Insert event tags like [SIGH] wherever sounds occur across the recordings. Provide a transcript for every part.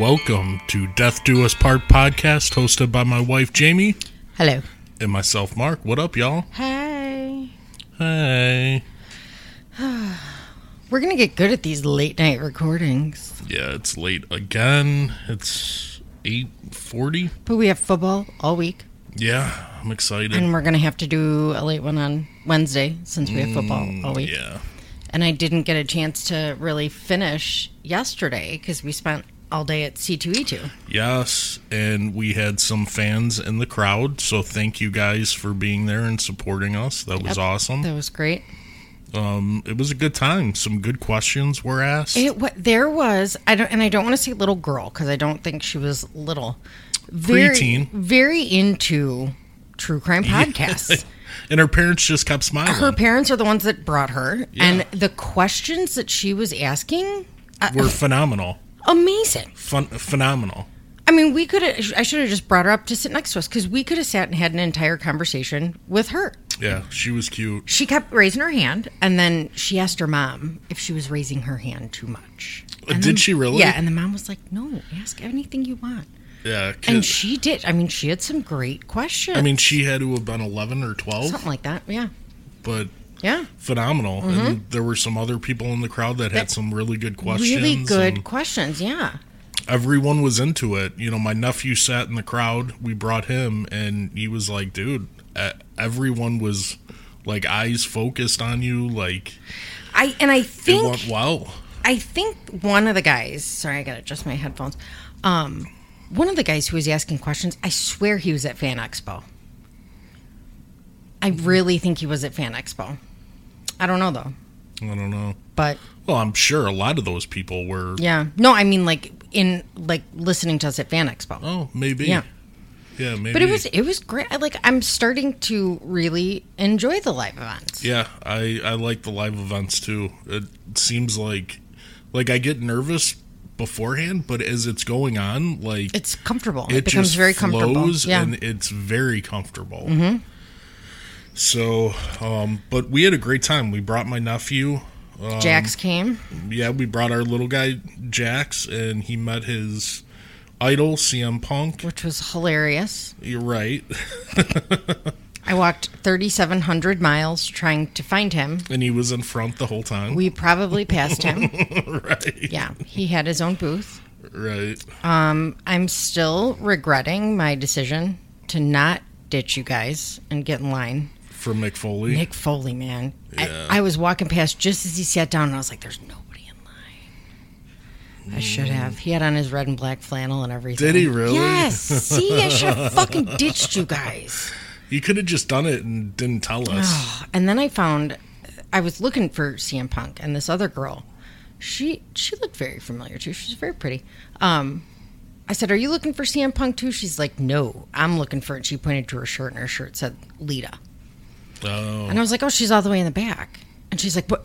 Welcome to Death Do Us Part podcast, hosted by my wife Jamie Hello. and myself Mark. What up, y'all? Hey. Hey. [SIGHS] We're going to get good at these late night recordings. Yeah, it's late again. It's eight forty. But we have football all week. Yeah, I'm excited. And we're going to have to do a late one on Wednesday since we have football mm, all week. yeah, And I didn't get a chance to really finish yesterday because we spent all day at C2E2. yes, and we had some fans in the crowd, so thank you guys for being there and supporting us. That was Yep. awesome. That was great. Um, it was a good time. Some good questions were asked. It what there was I don't and I don't want to say little girl because I don't think she was little. Very Preteen. very into true crime [LAUGHS] podcasts. and her parents just kept smiling. her parents are the ones that brought her Yeah. and the questions that she was asking uh, were phenomenal. Amazing. Fun, phenomenal. i mean we could have i should have just brought her up to sit next to us because we could have sat and had an entire conversation with her. Yeah, she was cute. she kept raising her hand and then she asked her mom if she was raising her hand too much. Uh, And did then- she really? yeah and the mom was like no ask anything you want. Yeah, and she did i mean she had some great questions. I mean, she had to have been 11 or 12, something like that yeah. But yeah phenomenal. And there were some other people in the crowd that had some really good questions. really good questions yeah Everyone was into it. You know, my nephew sat in the crowd. We brought him, and he was like, dude, everyone was like eyes focused on you. Like, i and i think well. I think one of the guys, sorry, I got to adjust my headphones. Um, one of the guys who was asking questions, I swear he was at Fan Expo. I really think he was at Fan Expo. I don't know though, I don't know. but Well, I'm sure a lot of those people were. yeah, no, I mean like in like listening to us at Fan Expo. Oh, maybe. Yeah. Yeah, maybe. But it was it was great. Like I'm starting to really enjoy the live events. Yeah, I I like the live events too. It seems like like I get nervous beforehand, but as it's going on, like It's comfortable. it, It, becomes very comfortable. Yeah. and it's very comfortable. Mm-hmm. So, um, but we had a great time. We brought my nephew. Um, Jax came. Yeah, we brought our little guy Jax, and he met his idol CM Punk. which was hilarious. You're right, [LAUGHS] I walked 3,700 miles trying to find him. and he was in front the whole time. We probably passed him. [LAUGHS] right, Yeah, he had his own booth. right. Um, I'm still regretting my decision to not ditch you guys and get in line. For Mick Foley. Nick Foley, man. Yeah. I, I was walking past just as he sat down, and I was like, "There's nobody in line." I should have. He had on his red and black flannel and everything. Did he really? Yes. See, I should have [LAUGHS] fucking ditched you guys. You could have just done it and didn't tell us. [SIGHS] And then I found I was looking for CM Punk and this other girl. She she looked very familiar too. She's very pretty. Um I said, "Are you looking for CM Punk too?" She's like, "No, I'm looking for it." She pointed to her shirt, and her shirt said Lita. Oh, And I was like, "Oh, she's all the way in the back." And she's like, "What?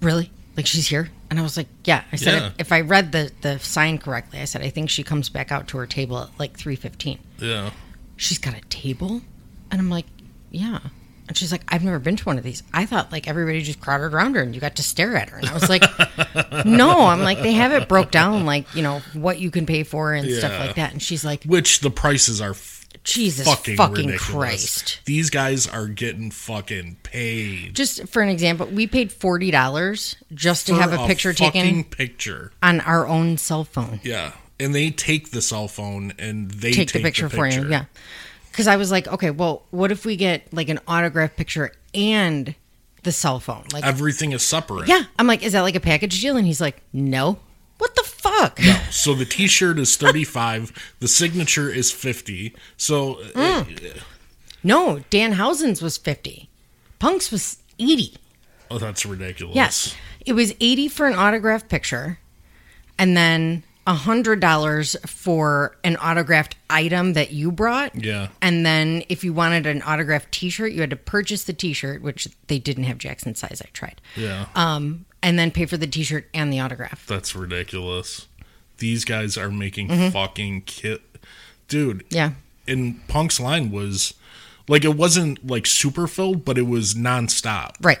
Really? Like she's here?" And I was like, "Yeah." I said, Yeah. "If I read the the sign correctly, I said I think she comes back out to her table at like 3:15." yeah. she's got a table and i'm like yeah and she's like i've never been to one of these i thought like everybody just crowded around her and you got to stare at her and i was like [LAUGHS] no i'm like they have it broke down like you know what you can pay for and stuff Yeah. like that and she's like Which the prices are jesus fucking, fucking, ridiculous. christ These guys are getting fucking paid just for an example we paid $40 just to for have a picture taken picture. on our own cell phone Yeah, and they take the cell phone and they take, the, picture for you yeah because i was like okay well what if we get like an autograph picture and the cell phone like Everything is separate. Yeah. I'm like, is that like a package deal? And he's like, no. What the fuck? No. So the T-shirt is thirty-five. the signature is fifty. So uh, Mm. No, Danhausen's was 50. Punk's was 80. oh, that's ridiculous. Yes. It was 80 for an autograph picture and then $100 for an autographed item that you brought. Yeah. And then if you wanted an autographed t-shirt, you had to purchase the t-shirt, which they didn't have Jackson size. I tried. Yeah. Um, and then pay for the t-shirt and the autograph. That's ridiculous. These guys are making Mm-hmm. fucking kit, dude. Yeah. And Punk's line was like it wasn't like super filled, but it was nonstop. Right.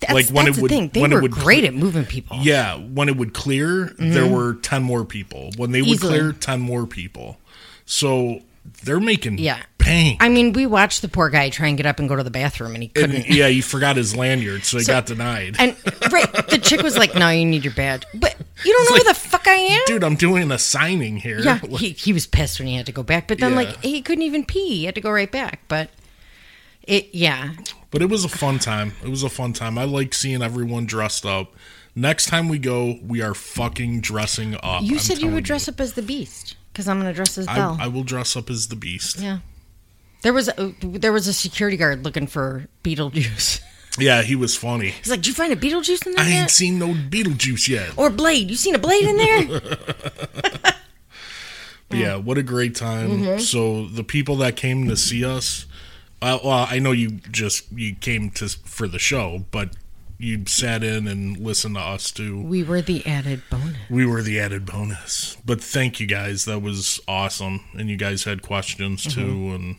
That's, Like, when it the would- thing. They when it were would great at moving people. Yeah, when it would clear, there were 10 more people. When they would Mm-hmm. Easily. clear, 10 more people. So they're making Yeah. I mean, we watched the poor guy try and get up and go to the bathroom, and he couldn't. And, yeah, he forgot his lanyard, so he got denied. And right, the chick was like, "No, you need your badge." But you don't know who the fuck I am. Dude, I'm doing a signing here. yeah, [LAUGHS] he he was pissed when he had to go back. But then, Yeah. like, he couldn't even pee. He had to go right back. But it, yeah, But it was a fun time. It was a fun time. I like seeing everyone dressed up. Next time we go, we are fucking dressing up. you I'm said you would dress up as the Beast because I'm gonna dress as Belle. I, I will dress up as the Beast. yeah, there was a, there was a security guard looking for Beetlejuice. [LAUGHS] Yeah, he was funny. He's like, "Did you find a Beetlejuice in there I yet?" ain't seen no Beetlejuice yet. or Blade? You seen a Blade in there? [LAUGHS] Yeah, what a great time. Mm-hmm. So the people that came to see us, uh, well, I know you just you came to for the show, but you sat in and listened to us too. we were the added bonus. We were the added bonus. But thank you guys. That was awesome. And you guys had questions Mm-hmm. too and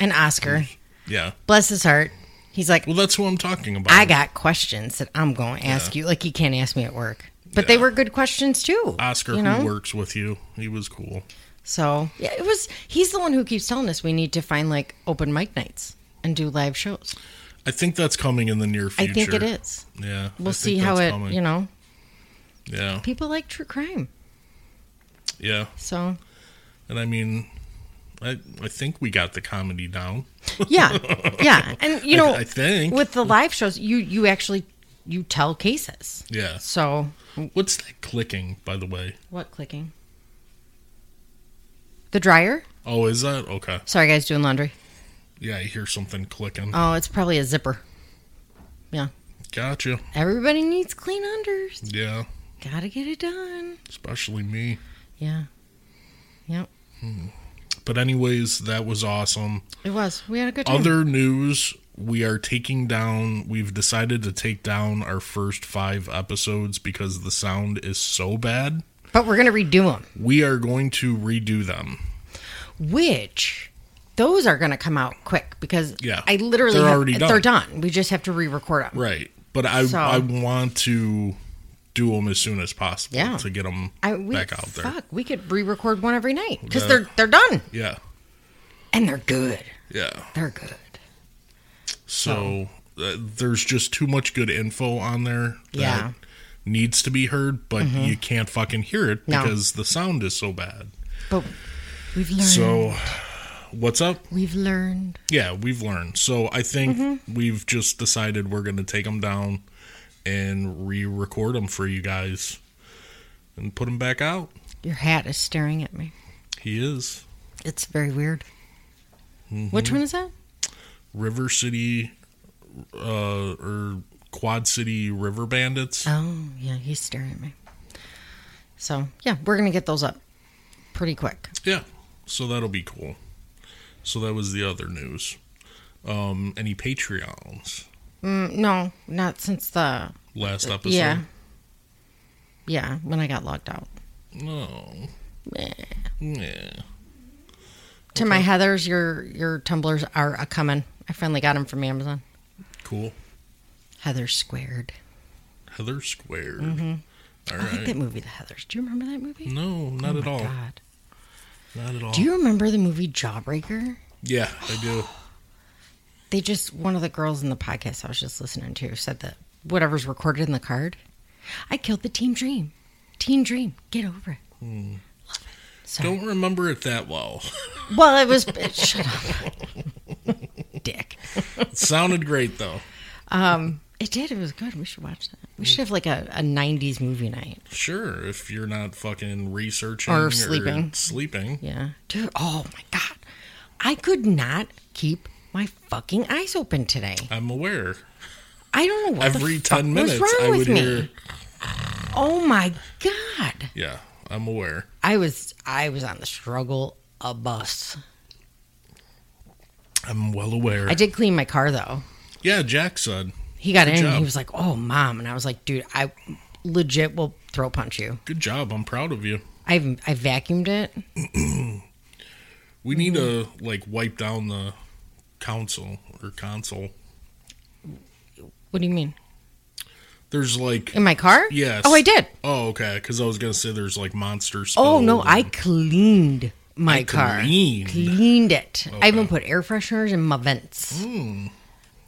And Oscar, yeah. bless his heart, he's like, Well, that's who I'm talking about. I got questions that I'm going to ask you. Like you can't ask me at work, but they Yeah. were good questions too. Oscar you know? who works with you. He was cool. So yeah, it was. He's the one who keeps telling us we need to find like open mic nights and do live shows. I think that's coming in the near future. I think it is. Yeah. I We'll think see how that's it. coming. You know, Yeah. people like true crime, Yeah. so And I mean, I I think we got the comedy down. yeah, yeah. [LAUGHS] And you know, I think. with the live shows, you you actually you tell cases. Yeah. So What's that clicking, by the way? what clicking? The dryer. Oh, is that okay? Sorry, guys, doing laundry. Yeah, I hear something clicking. Oh, it's probably a zipper. Yeah. Gotcha. Everybody needs clean unders. Yeah, Gotta get it done. especially me. Yeah. Yep. Hmm. But anyways, that was awesome. It was. We had a good time. Other news: we are taking down. We've decided to take down our first five episodes because the sound is so bad. but we're gonna redo them. We are going to redo them. Which those are gonna come out quick because Yeah. I literally They're have- already done. they're done. We just have to re-record them. Right. But I So- I want to do them as soon as possible Yeah. to get them I, we, back out there. Fuck, we could re-record one every night because Yeah. they're they're done Yeah. and they're good. Yeah. They're good. So uh, there's just too much good info on there that Yeah. Mm-hmm. needs to be heard, but you can't fucking hear it No. because the sound is so bad. But we've learned. So what's up? we've learned. Yeah, we've learned. So I think Mm-hmm. we've just decided we're going to take them down and re-record them for you guys and put them back out. Your hat is staring at me. He is It's very weird. Mm-hmm. Which one is that? River City uh or Quad City River Bandits. Oh, yeah, he's staring at me. So, yeah, we're going to get those up pretty quick. Yeah. So that'll be cool. So that was the other news. Um, any Patreons Mm, no, not since the. Last episode? Yeah. Yeah, when I got logged out. No. Meh. Yeah. To my Heathers, your your tumblers are a coming. I finally got them from Amazon. Cool. Heather Squared. Heather Squared. All Mm-hmm. I like that movie, The Heathers. Do you remember that movie? No, not oh at all. God. Not at all. Do you remember the movie Jawbreaker? yeah, I do. They just one of the girls in the podcast I was just listening to said that whatever's recorded in the card, I killed the Team Dream. Teen Dream, get over it. Love it. Sorry. Don't remember it that well. [LAUGHS] Well, it was. [LAUGHS] shut up, dick. it sounded great though. Um, it did. It was good. We should watch that. We should have like a, a '90s movie night. Sure, if you're not fucking researching Or sleeping. sleeping. Yeah, dude. Oh my god, I could not keep my fucking eyes open today. I'm aware. I don't know what Every the fuck ten was minutes, wrong I with would me. hear. Oh my god, Yeah, I'm aware. I was I was on the struggle a bus. I'm well aware. I did clean my car though. yeah, Jack said. He got Good in and job. he was like, "Oh, mom," and I was like, "Dude, I legit will throw punch you." Good job. I'm proud of you. I I vacuumed it. [CLEARS THROAT] We need Mm-hmm. to like wipe down the console or console. What do you mean? There's like In my car? yes. Oh, I did. Oh, okay. Because I was gonna say there's like monsters. Oh no, I cleaned my I car. cleaned. Cleaned it. I even put air fresheners in my vents. What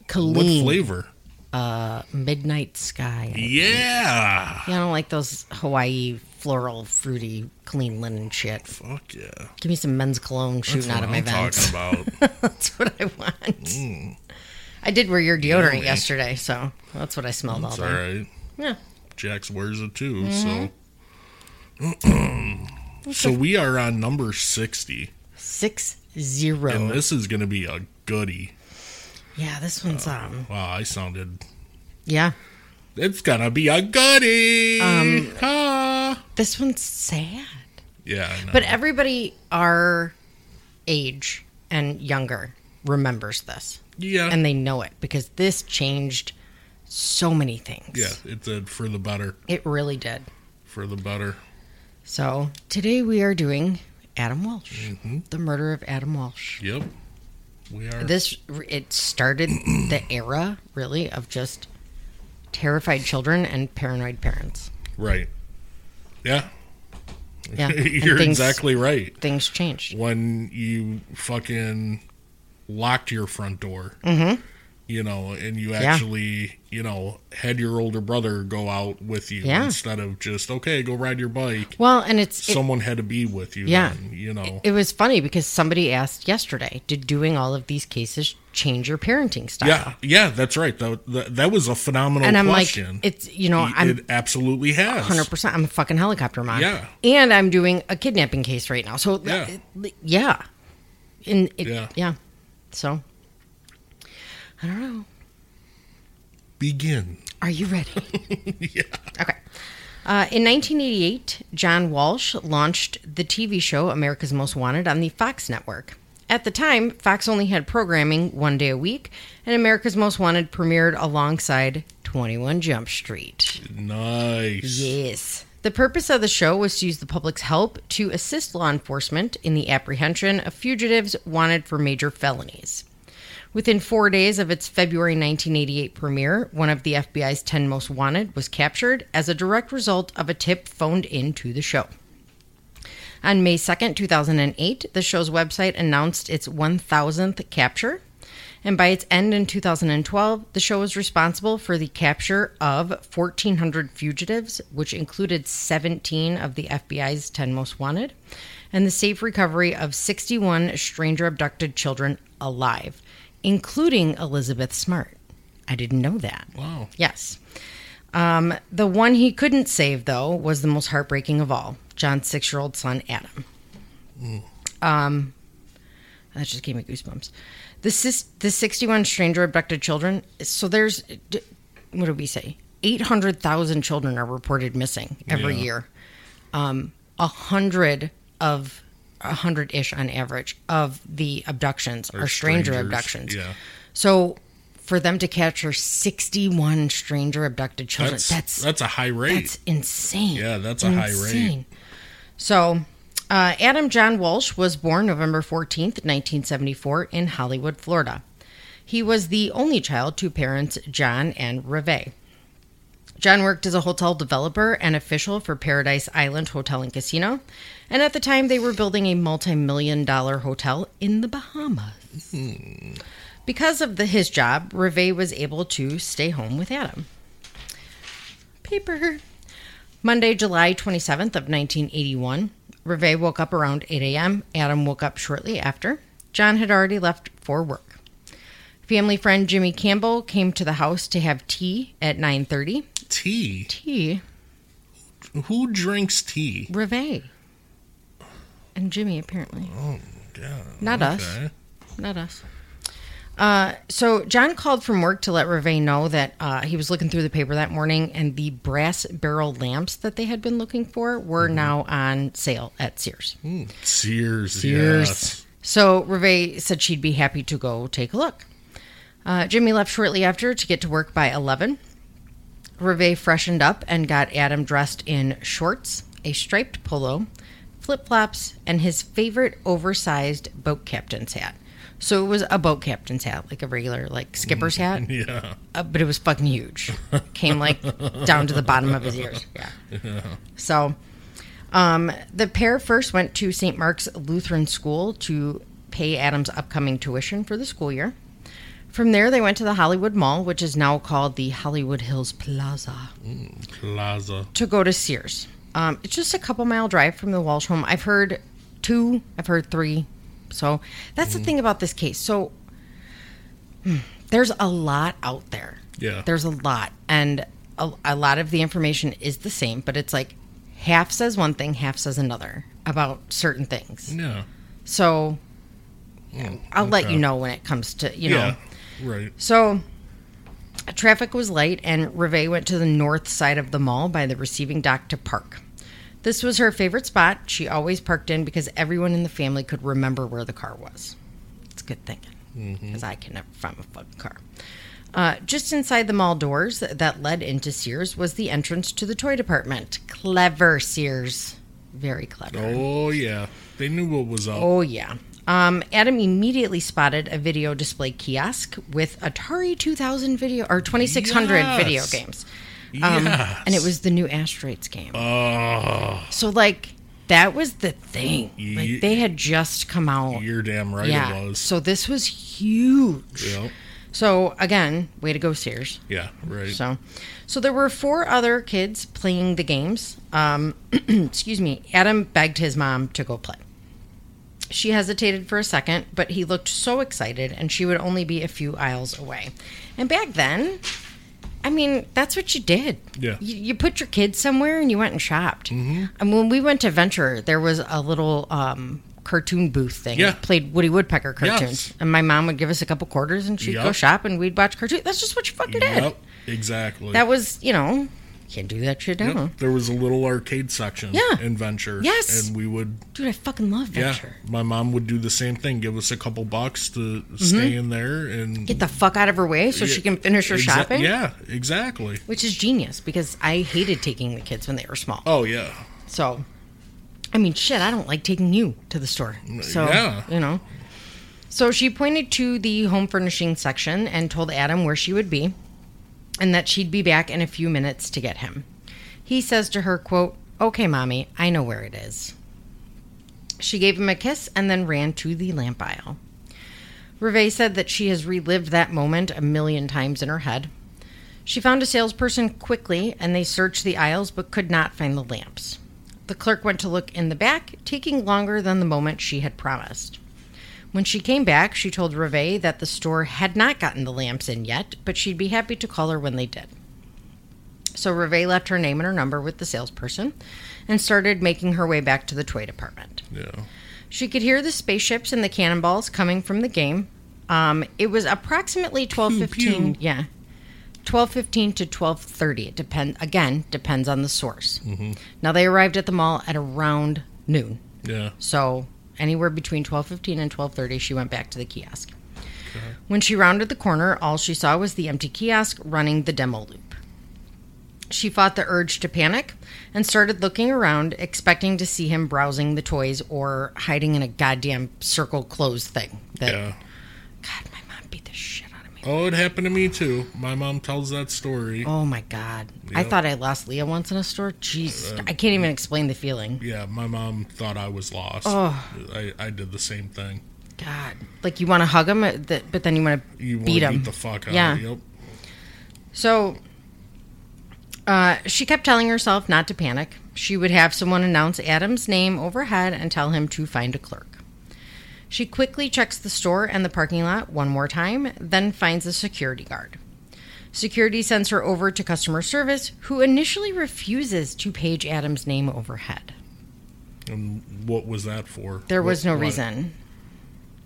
Clean. flavor? Uh, midnight sky. Yeah. Yeah, I don't like those Hawaii floral, fruity, clean linen shit. Fuck yeah. Give me some men's cologne shooting out of my I'm vents. talking about. [LAUGHS] that's what I want. I did wear your deodorant yesterday, so that's what I smelled It's all all day. right. Yeah. Jax wears it too. Mm-hmm. So. [CLEARS THROAT] so we are on number sixty, Six zero. and this is gonna be a goodie. yeah, this one's um. Wow, I sounded. Yeah, It's gonna be a goodie. Um, ah. this one's sad. Yeah, I know. But everybody our age and younger remembers this, yeah, and they know it because this changed so many things. yeah, it did for the better. it really did. For the better. So today we are doing Adam Walsh, Mm-hmm. the murder of Adam Walsh. Yep, we are. This it started [CLEARS THROAT] the era really of just terrified children and paranoid parents. right. Yeah, Yeah, [LAUGHS] you're things- exactly right. Things changed. when you fucking locked your front door, Mm-hmm. you know, and you actually, you know, had your older brother go out with you Yeah. instead of just okay, go ride your bike. Well, and it's it, Someone had to be with you. Yeah. then, you know. it was funny because somebody asked yesterday, "Did doing all of these cases change your parenting style?" yeah, yeah, that's right. That, that, that was a phenomenal and I'm question. like, "It's you know, I'm absolutely has. hundred percent. I'm a fucking helicopter mom. Yeah. and I'm doing a kidnapping case right now. So Yeah. yeah, yeah, and it, Yeah. yeah. So I don't know. Begin. Are you ready? [LAUGHS] yeah. Okay. Uh, in 1988, John Walsh launched the TV show America's Most Wanted on the Fox network. At the time, Fox only had programming one day a week, and America's Most Wanted premiered alongside 21 Jump Street. Nice. Yes. The purpose of the show was to use the public's help to assist law enforcement in the apprehension of fugitives wanted for major felonies. Within four days of its February 1988 premiere, one of the FBI's 10 most wanted was captured as a direct result of a tip phoned in to the show. On May 2nd, 2008, the show's website announced its 1000th capture. And by its end in 2012, the show was responsible for the capture of 1,400 fugitives, which included 17 of the FBI's 10 most wanted, and the safe recovery of 61 stranger abducted children alive, including Elizabeth Smart. I didn't know that. Wow. Yes. Um, the one he couldn't save, though, was the most heartbreaking of all John's six year old son, Adam. Um, that just gave me goosebumps. The, the 61 stranger abducted children, so there's, what did we say? 800,000 children are reported missing every Yeah. year. Um, a hundred of, a hundred ish on average of the abductions Or are stranger strangers, abductions. Yeah. So for them to capture 61 stranger abducted children, That's, that's that's a high rate. that's insane. Yeah, that's a high rate. So, uh, Adam John Walsh was born November 14th, 1974, in Hollywood, Florida. He was the only child to parents John and Reve. John worked as a hotel developer and official for Paradise Island Hotel and Casino, and at the time they were building a multi million dollar hotel in the Bahamas. Because of the, his job, Reve was able to stay home with Adam. Paper. Monday, July 27th of 1981. Reve woke up around 8 a.m. Adam woke up shortly after. John had already left for work. Family friend Jimmy Campbell came to the house to have tea at 9:30. tea. Tea, Who drinks tea? Reve. And Jimmy apparently. Oh, Yeah. Not us. Not us. Uh, so John called from work to let Reve know that uh, he was looking through the paper that morning, and the brass barrel lamps that they had been looking for were now on sale at Sears. Sears. Sears. Yes. So Reve said she'd be happy to go take a look. Uh, Jimmy left shortly after to get to work by 11. Reve freshened up and got Adam dressed in shorts, a striped polo, flip flops, and his favorite oversized boat captain's hat. So it was a boat captain's hat, like a regular like skipper's hat, [LAUGHS] Yeah. uh, but it was fucking huge. Came like down to the bottom of his ears. Yeah. So, um, the pair first went to St. Mark's Lutheran School to pay Adam's upcoming tuition for the school year. From there, they went to the Hollywood Mall, which is now called the Hollywood Hills Plaza, Plaza. to go to Sears. Um, it's just a couple mile drive from the Walsh home. I've heard two, I've heard three. So that's the thing about this case. So hmm, there's a lot out there. Yeah. There's a lot. And a, a lot of the information is the same, but it's like half says one thing, half says another about certain things. Yeah. So I'll let you know when it comes to, you know. Right. So traffic was light, and Reve went to the north side of the mall by the receiving dock to park. This was her favorite spot. She always parked in because everyone in the family could remember where the car was. It's good thinking because I can never find my fucking car. Uh, just inside the mall doors that led into Sears was the entrance to the toy department. Clever Sears. Very clever. Oh yeah. They knew what was up. Oh, yeah. Um, Adam immediately spotted a video display kiosk with Atari 2000 video or 2600 Yes. video games. Um, yes. And it was the new Asteroids game. Oh, so, like, that was the thing. Like, they had just come out. you're damn right yeah. it was. So, this was huge. Yep. So, again, way to go, Sears. Yeah. Right. So, so there were four other kids playing the games. Um, [CLEARS THROAT] excuse me. Adam begged his mom to go play. She hesitated for a second, but he looked so excited, and she would only be a few aisles away. And back then, I mean, that's what you did. Yeah. You, you put your kids somewhere and you went and shopped. Mm-hmm. And when we went to Venture, there was a little um, cartoon booth thing. Yeah. It played Woody Woodpecker cartoons. Yes. And my mom would give us a couple quarters, and she'd go shop, and we'd watch cartoons. That's just what you fucking did. Yep. Exactly. That was, you know, can't do that shit now. Yep. There was a little arcade section Yeah. in Venture. Yes. And we would Dude, I fucking love Venture. Yeah, my mom would do the same thing. Give us a couple bucks to stay in there and Mm-hmm. Get the fuck out of her way so she can finish her Exa- shopping. Yeah, exactly. Which is genius because I hated taking the kids when they were small. Oh yeah, So, I mean, shit, I don't like taking you to the store. So, yeah. you know. So she pointed to the home furnishing section and told Adam where she would be and that she'd be back in a few minutes to get him. He says to her, quote, "Okay, mommy, I know where it is." She gave him a kiss and then ran to the lamp aisle. Reve said that she has relived that moment a million times in her head. She found a salesperson quickly and they searched the aisles but could not find the lamps. The clerk went to look in the back, taking longer than the moment she had promised. When she came back, she told Reve that the store had not gotten the lamps in yet, but she'd be happy to call her when they did. So Reve left her name and her number with the salesperson and started making her way back to the toy department. yeah. She could hear the spaceships and the cannonballs coming from the game. Um, it was approximately twelve fifteen. pew. Yeah, twelve fifteen to twelve thirty. It depend again depends on the source. Mm-hmm. Now they arrived at the mall at around noon, Yeah. so anywhere between twelve fifteen and twelve thirty, she went back to the kiosk. When she rounded the corner, all she saw was the empty kiosk running the demo loop. She fought the urge to panic and started looking around, expecting to see him browsing the toys or hiding in a goddamn circle closed thing. That Yeah. God, my mom beat the shit out of me. Oh, it happened to me too. My mom tells that story. Oh my god. I thought I lost Leah once in a store. Jeez. I can't even explain the feeling. Yeah, my mom thought I was lost. Oh. I, I did the same thing. God. Like you want to hug him, but then you want to You beat him. beat the fuck out Yeah. Yep. So uh, she kept telling herself not to panic. She would have someone announce Adam's name overhead and tell him to find a clerk. She quickly checks the store and the parking lot one more time, then finds a security guard. Security sends her over to customer service, who initially refuses to page Adam's name overhead. And what was that for? There was What- no what? reason.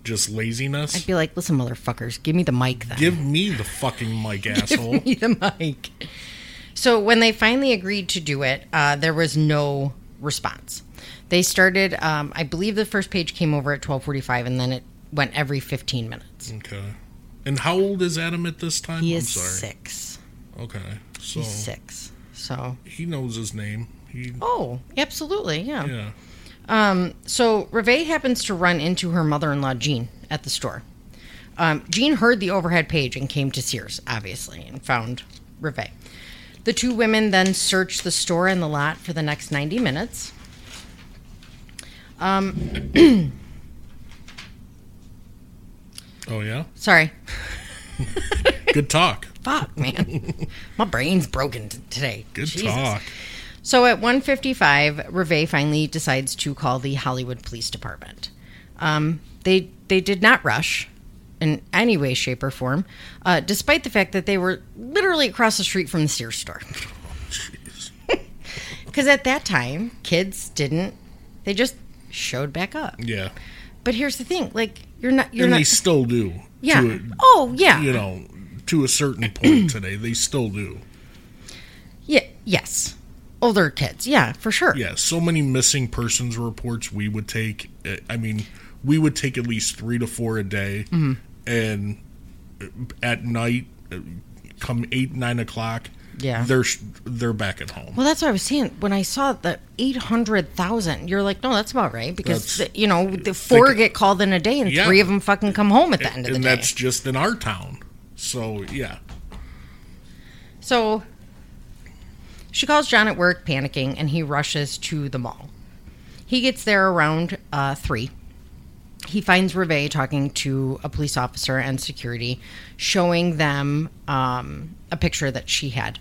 Just laziness? I'd be like, listen, motherfuckers, give me the mic then. Give me the fucking mic, [LAUGHS] asshole. Give me the mic. So when they finally agreed to do it, uh, there was no response. They started. Um, I believe the first page came over at twelve forty-five, and then it went every fifteen minutes. Okay. And how old is Adam at this time? He I'm is sorry. six. Okay. So He's six. So. he knows his name. He Oh, absolutely, yeah. yeah. Um, so Reve happens to run into her mother-in-law Jean at the store. Um, Jean heard the overhead page and came to Sears, obviously, and found Reve. The two women then searched the store and the lot for the next 90 minutes. Oh yeah, Sorry. good talk. [LAUGHS] Fuck, man. My brain's broken t- today. Good Jesus. talk. So at 1:55, Reve finally decides to call the Hollywood Police Department. Um, they they did not rush in any way, shape, or form, uh, despite the fact that they were literally across the street from the Sears store. Jeez. [LAUGHS] Because at that time, kids didn't. They just showed back up. Yeah, But here's the thing: like you're not. You're and not. they still do. yeah. A, oh yeah. you know, to a certain point [CLEARS THROAT] today, they still do. Yeah. Yes. Older kids. Yeah, for sure. Yeah, so many missing persons reports we would take. uh, I mean, we would take at least three to four a day, Mm-hmm. and uh, at night, uh, come eight nine o'clock, Yeah. they're they're back at home. Well, that's what I was saying. When I saw the 800,000, you're like, no, that's about right. Because, the, you know, the four get called in a day and Yeah. three of them fucking come home at the end of the and day. And that's just in our town. So yeah, So she calls John at work, panicking, and he rushes to the mall. He gets there around uh, three. He finds Reve talking to a police officer and security, showing them um, a picture that she had,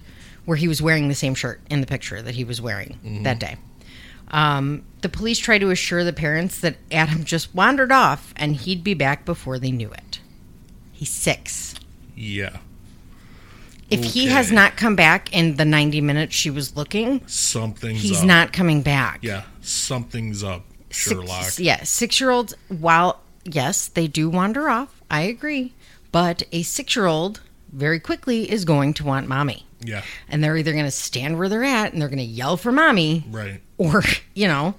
where he was wearing the same shirt in the picture that he was wearing that day. Um, the police try to assure the parents that Adam just wandered off and he'd be back before they knew it. He's six. yeah, If he has not come back in the 90 minutes she was looking, something's he's up. not coming back. Yeah, something's up, Six- Sherlock. yeah, six year olds, while, yes, they do wander off. I agree. But a six year old very quickly is going to want mommy. Yeah, And they're either going to stand where they're at and they're going to yell for mommy right. or, [LAUGHS] you know.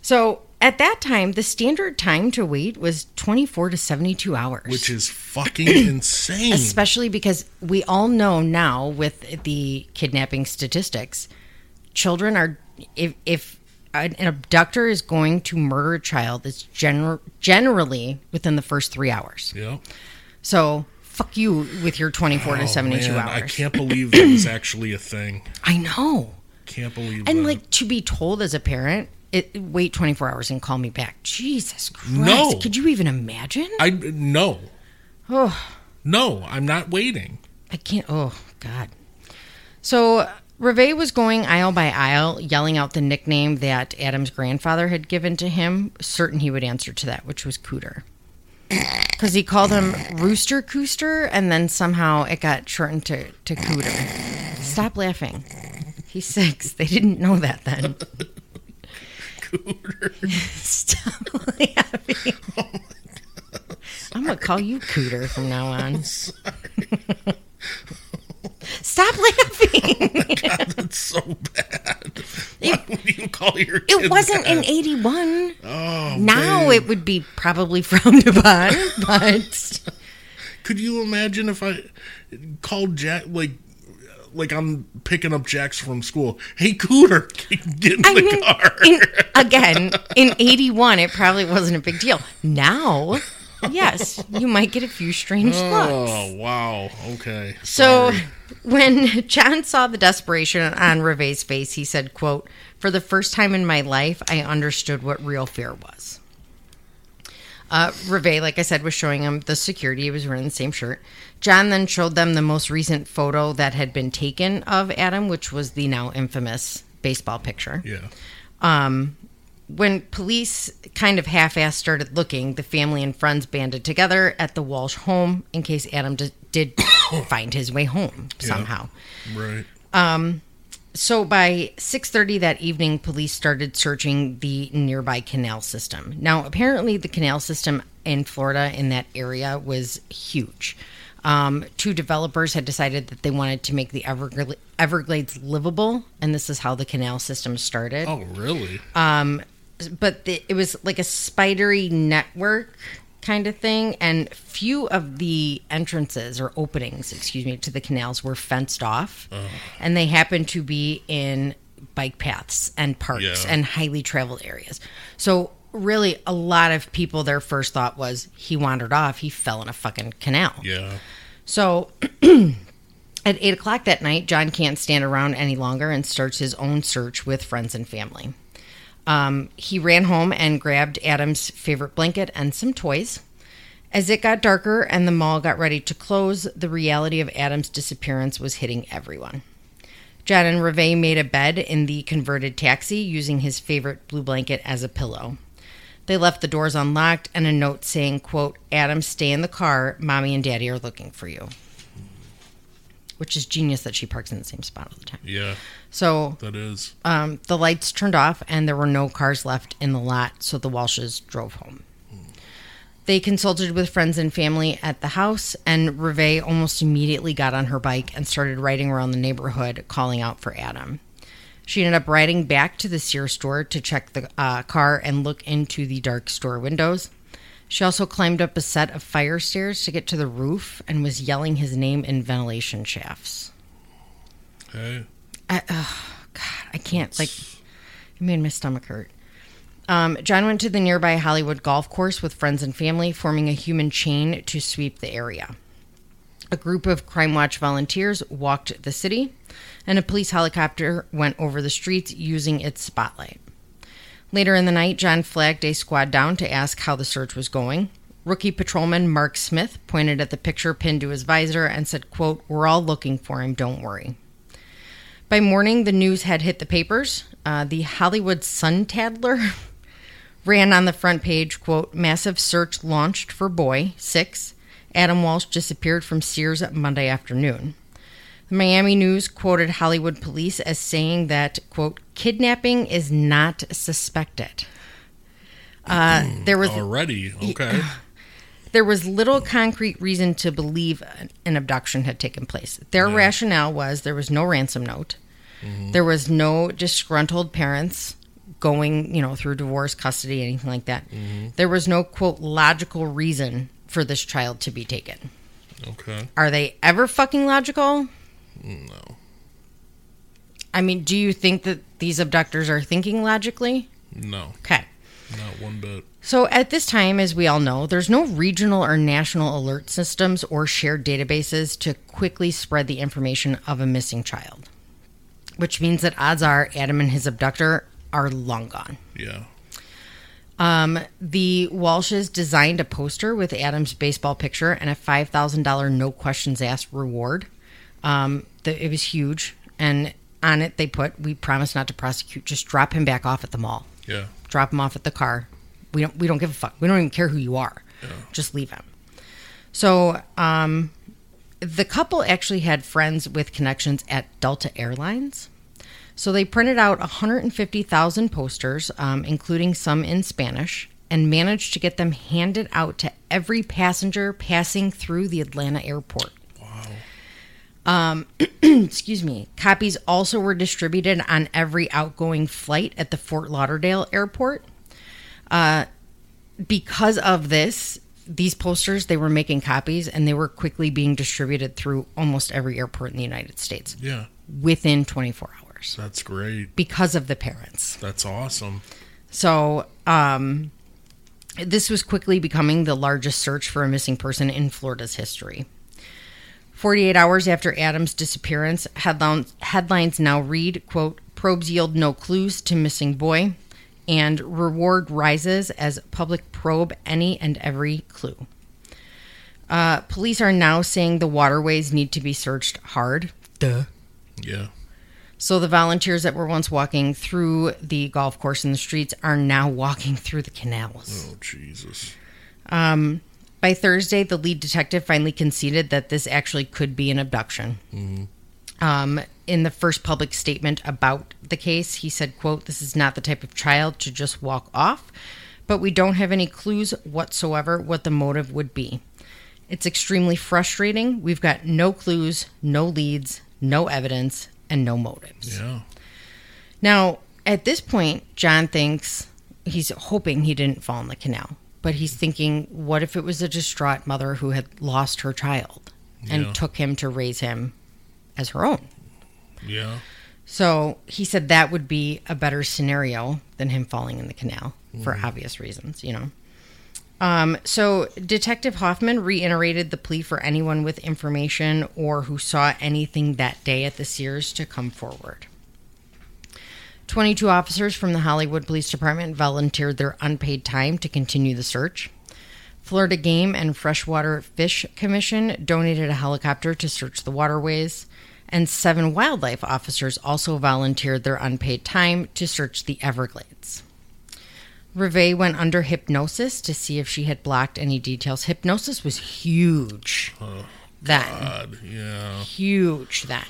So at that time, the standard time to wait was 24 to 72 hours. Which is [CLEARS THROAT] fucking insane. especially because we all know now with the kidnapping statistics children are if if an abductor is going to murder a child it's gener- generally within the first three hours yeah. so fuck you with your 24 to Oh, 72 man, I can't believe that was actually a thing. [CLEARS THROAT] I know Can't believe and that. like to be told as a parent it, wait 24 hours and call me back jesus christ No. could you even imagine I no. oh No, I'm not waiting. I can't. Oh God. So Reve was going aisle by aisle, yelling out the nickname that Adam's grandfather had given to him, certain he would answer to that, which was Cooter. Because he called him Rooster Cooster, and then somehow it got shortened to, to Cooter. Stop laughing. He's six. They didn't know that then. Cooter. [LAUGHS] Stop laughing. I'm going to call you Cooter from now on. [LAUGHS] Stop laughing. [LAUGHS] God, That's so bad. Why would you call your It wasn't in 81. Oh, Now babe. it would be probably [LAUGHS] frowned upon, but Could you imagine if I called Jack like like I'm picking up Jax from school? Hey, Cooter, get in I the mean, car. in, again, in 81, it probably wasn't a big deal. Now, yes, you might get a few strange looks. oh wow. Okay. So Sorry. [LAUGHS] when John saw the desperation on Reve's face, he said, quote, For the first time in my life, I understood what real fear was. Uh, Reve, like I said, was showing him the security. He was wearing the same shirt. John then showed them the most recent photo that had been taken of Adam, which was the now infamous baseball picture. yeah. Um, when police kind of half-assed started looking, the family and friends banded together at the Walsh home in case Adam d- did [COUGHS] find his way home somehow. Right. So by 6:30 that evening, police started searching the nearby canal system. Now, apparently, the canal system in Florida in that area was huge. Um, two developers had decided that they wanted to make the Evergla- Everglades livable, and this is how the canal system started Oh really? But the, it was like a spidery network kind of thing and few of the entrances or openings excuse me to the canals were fenced off oh. and they happened to be in bike paths and parks Yeah. and highly traveled areas so really, a lot of people, their first thought was he wandered off. He fell in a fucking canal. Yeah. So [CLEARS THROAT] at eight o'clock that night, John can't stand around any longer and starts his own search with friends and family. Um, he ran home and grabbed Adam's favorite blanket and some toys. As it got darker and the mall got ready to close, the reality of Adam's disappearance was hitting everyone. John and Reve made a bed in the converted taxi using his favorite blue blanket as a pillow. They left the doors unlocked and a note saying, quote, Adam, stay in the car. Mommy and daddy are looking for you. Which is genius that she parks in the same spot all the time. Yeah. So That is. um, the lights turned off and there were no cars left in the lot, so the Walshes drove home. They consulted with friends and family at the house, and Reve almost immediately got on her bike and started riding around the neighborhood calling out for Adam. She ended up riding back to the Sears store to check the uh, car and look into the dark store windows. She also climbed up a set of fire stairs to get to the roof and was yelling his name in ventilation shafts. Hey. I, oh, God, I can't like. It made my stomach hurt. Um, John went to the nearby Hollywood golf course with friends and family, forming a human chain to sweep the area. A group of Crime Watch volunteers walked the city, and a police helicopter went over the streets using its spotlight. Later in the night, John flagged a squad down to ask how the search was going. Rookie patrolman Mark Smith pointed at the picture pinned to his visor and said, quote, We're all looking for him, don't worry. By morning, the news had hit the papers. Uh, the Hollywood Sun Tattler [LAUGHS] ran on the front page, quote, massive search launched for boy, six. Adam Walsh disappeared from Sears Monday afternoon. The Miami News quoted Hollywood police as saying that, quote, kidnapping is not suspected. Uh, hmm, there was Already. Okay. Uh, there was little concrete reason to believe an- an abduction had taken place. Their rationale was there was no ransom note, mm-hmm. there was no disgruntled parents going, you know, through divorce, custody, anything like that. Mm-hmm. There was no quote logical reason for this child to be taken. Okay. Are they ever fucking logical? No. I mean, do you think that these abductors are thinking logically? No. Okay. Not one bit. So, at this time, as we all know, there's no regional or national alert systems or shared databases to quickly spread the information of a missing child, which means that odds are Adam and his abductor are long gone. Yeah. Um, the Walshes designed a poster with Adam's baseball picture and a $5,000 no questions asked reward. Um, the, it was huge. And on it, they put, We promise not to prosecute, just drop him back off at the mall Yeah. drop him off at the car. We don't we don't give a fuck. We don't even care who you are. Just leave him. So, um, the couple actually had friends with connections at Delta Airlines. So they printed out 150,000 posters, um, including some in Spanish, and managed to get them handed out to every passenger passing through the Atlanta airport. Wow. [CLEARS THROAT] Excuse me. Copies also were distributed on every outgoing flight at the Fort Lauderdale airport. Uh, because of this, these posters, they were making copies and they were quickly being distributed through almost every airport in the United States Yeah. within 24 hours That's great. because of the parents. That's awesome. So, um, this was quickly becoming the largest search for a missing person in Florida's history. 48 hours after Adam's disappearance, headlines, headlines now read, quote, probes yield no clues to missing boy, and reward rises as public probe any and every clue. Uh, police are now saying the waterways need to be searched hard. Duh. Yeah. So the volunteers that were once walking through the golf course and the streets are now walking through the canals. Oh Jesus. By Thursday, the lead detective finally conceded that this actually could be an abduction. Um, in the first public statement about the case, he said, "quote This is not the type of child to just walk off, but we don't have any clues whatsoever what the motive would be. It's extremely frustrating. We've got no clues, no leads, no evidence, and no motives." Yeah. Now, at this point, John thinks he's hoping he didn't fall in the canal, but he's thinking, what if it was a distraught mother who had lost her child and Yeah. took him to raise him as her own? Yeah. So he said that would be a better scenario than him falling in the canal for obvious reasons, you know. Um, so Detective Hoffman reiterated the plea for anyone with information or who saw anything that day at the Sears to come forward. 22 officers from the Hollywood Police Department volunteered their unpaid time to continue the search. Florida Game and Freshwater Fish Commission donated a helicopter to search the waterways, and seven wildlife officers also volunteered their unpaid time to search the Everglades. Reve went under hypnosis to see if she had blocked any details. Hypnosis was huge oh, then. God, yeah. Huge then.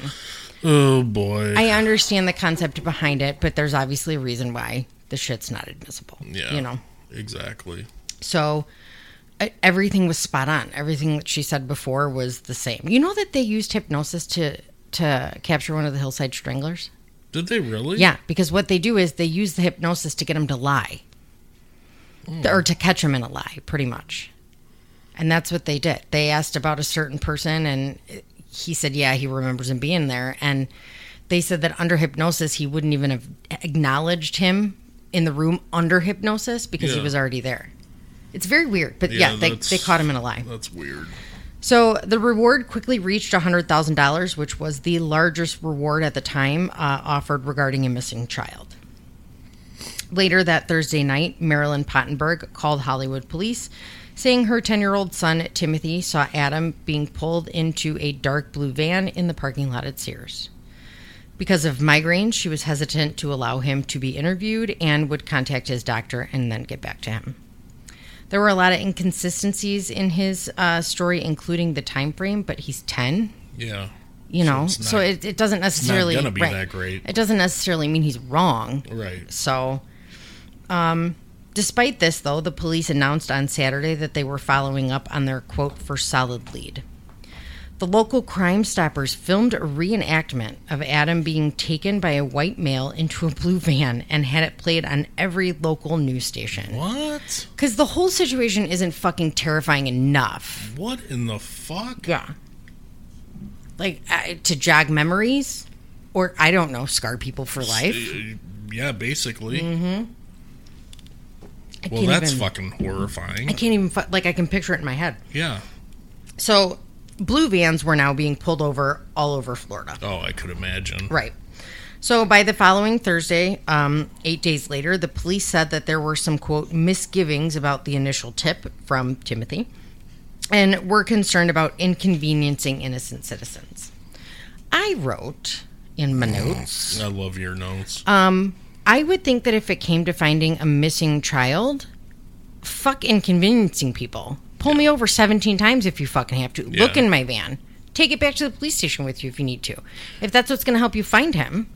Oh boy. I understand the concept behind it, but there's obviously a reason why the shit's not admissible. yeah. You know. Exactly. So everything was spot on. Everything that she said before was the same. You know that they used hypnosis to to capture one of the hillside stranglers? Did they really? Yeah, because what they do is they use the hypnosis to get him to lie. Hmm. Or to catch him in a lie, pretty much. And that's what they did. They asked about a certain person and he said, "Yeah, he remembers him being there." And they said that under hypnosis he wouldn't even have acknowledged him in the room under hypnosis because he was already there. It's very weird, but Yeah, yeah, they, they caught him in a lie. That's weird. So the reward quickly reached $100,000, which was the largest reward at the time uh, offered regarding a missing child. Later that Thursday night, Marilyn Pottenberg called Hollywood police, saying her 10 year old son, Timothy, saw Adam being pulled into a dark blue van in the parking lot at Sears. Because of migraines, she was hesitant to allow him to be interviewed and would contact his doctor and then get back to him. There were a lot of inconsistencies in his uh, story, including the time frame, but he's 10, Yeah. you know, so not- it, it doesn't Not necessarily gonna be right. that great. It doesn't necessarily mean he's wrong. Right. So, um, despite this, though, the police announced on Saturday that they were following up on their quote for solid lead. The local Crime Stoppers filmed a reenactment of Adam being taken by a white male into a blue van and had it played on every local news station. What? Because the whole situation isn't fucking terrifying enough. What in the fuck? Yeah. Like, uh, to jog memories? Or, I don't know, scar people for life? Uh, Yeah, basically. Mm-hmm. I Well, that's even- fucking horrifying. I can't even fu- like I can picture it in my head. yeah. So blue vans were now being pulled over all over Florida. Oh, I could imagine. Right. So by the following Thursday, um, eight days later, the police said that there were some quote misgivings about the initial tip from Timothy, and were concerned about inconveniencing innocent citizens. I wrote in my notes. I love your notes. Um, I would think that if it came to finding a missing child, fuck inconveniencing people. Pull me over 17 times if you fucking have to. Look in my van. Take it back to the police station with you if you need to. If that's what's going to help you find him.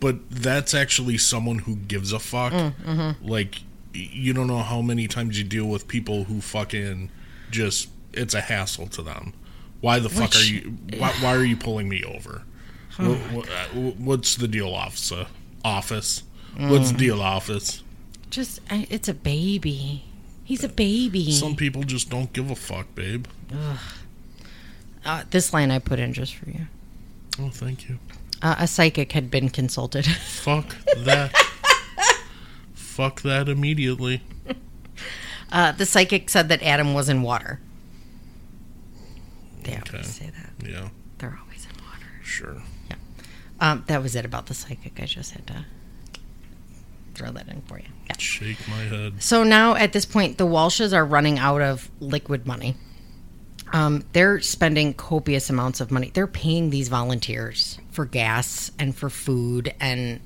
but that's actually someone who gives a fuck. Mm, mm-hmm. Like, you don't know how many times you deal with people who fucking just, it's a hassle to them. Why the fuck Which- are you, why, why are you pulling me over? [SIGHS] Oh Wha- wha- uh, what's the deal, officer? Office? Mm. What's the deal, office? Just, I, it's a baby. He's a baby. Some people just don't give a fuck, babe. uh, this line I put in just for you. Oh, thank you. Uh, a psychic had been consulted. [LAUGHS] Fuck that. fuck that immediately. Uh, the psychic said that Adam was in water. They always say that. Yeah, They're always in water. sure. Yeah. Um, that was it about the psychic. I just had to throw that in for you. Yeah. Shake my head. So now at this point, the Walshes are running out of liquid money. Um, they're spending copious amounts of money. They're paying these volunteers for gas and for food and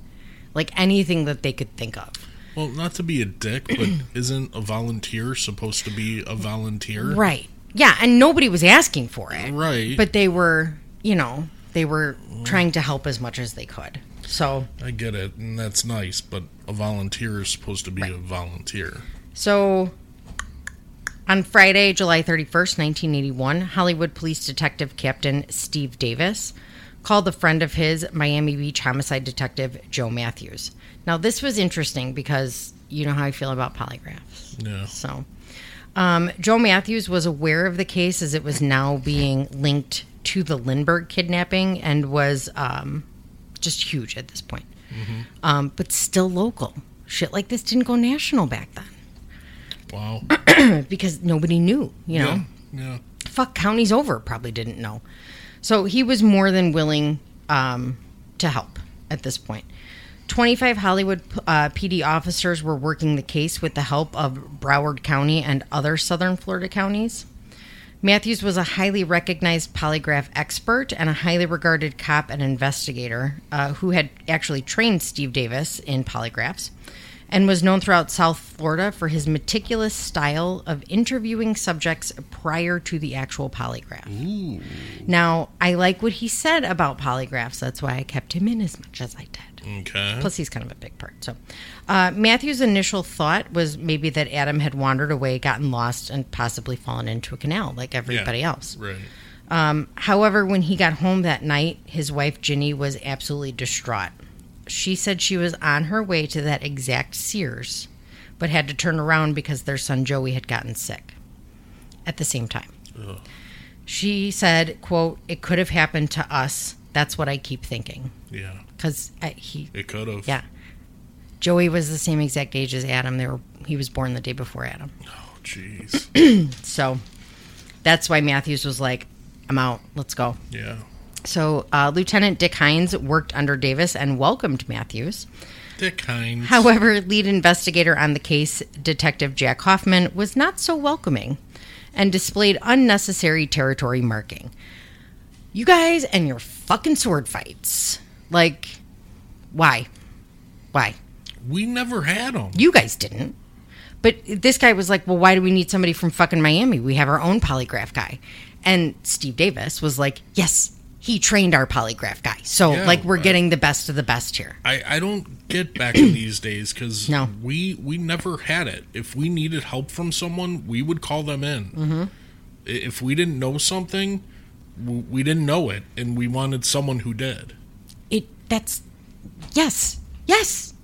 like anything that they could think of. Well, not to be a dick, but [CLEARS THROAT] isn't a volunteer supposed to be a volunteer? Right. Yeah, and nobody was asking for it. Right. But they were, you know, they were trying to help as much as they could. So I get it, and that's nice, but a volunteer is supposed to be a volunteer. So, on Friday, July 31st, 1981, Hollywood Police Detective Captain Steve Davis called a friend of his, Miami Beach homicide detective Joe Matthews. Now, this was interesting because you know how I feel about polygraphs. Yeah. So, um, Joe Matthews was aware of the case as it was now being linked to the Lindbergh kidnapping and was um, just huge at this point. Um, but still local. Shit like this didn't go national back then Wow. [CLEARS THROAT] because nobody knew, you know? Yeah. Yeah. fuck counties over probably didn't know. So he was more than willing um, to help at this point. 25 Hollywood uh, PD officers were working the case with the help of Broward County and other southern Florida counties. Matthews was a highly recognized polygraph expert and a highly regarded cop and investigator uh, who had actually trained Steve Davis in polygraphs and was known throughout South Florida for his meticulous style of interviewing subjects prior to the actual polygraph. Now, I like what he said about polygraphs. That's why I kept him in as much as I did. Okay. Plus, he's kind of a big part. So, uh, Matthew's initial thought was maybe that Adam had wandered away, gotten lost, and possibly fallen into a canal like everybody Yeah. else. Right. Um, however, when he got home that night, his wife Ginny was absolutely distraught. She said she was on her way to that exact Sears, but had to turn around because their son Joey had gotten sick at the same time. Ugh. She said, "quote It could have happened to us. That's what I keep thinking Yeah. Because he, It could have. yeah, Joey was the same exact age as Adam. They were he was born the day before Adam, Oh, jeez. [CLEARS THROAT] so that's why Matthews was like, "I'm out. Let's go." yeah. So, uh, Lieutenant Dick Hines worked under Davis and welcomed Matthews. Dick Hines. However, lead investigator on the case, Detective Jack Hoffman, was not so welcoming and displayed unnecessary territory marking. You guys and your fucking sword fights. Like, why? Why? we never had them. You guys didn't. But this guy was like, well, why do we need somebody from fucking Miami? We have our own polygraph guy. And Steve Davis was like, yes, he trained our polygraph guy. So, Yeah, like, we're right. getting the best of the best here. I, I don't get back [CLEARS THROAT] in these days because No. we we never had it. If we needed help from someone, we would call them in. Mm-hmm. If we didn't know something, we didn't know it, and we wanted someone who did. That's, yes, yes.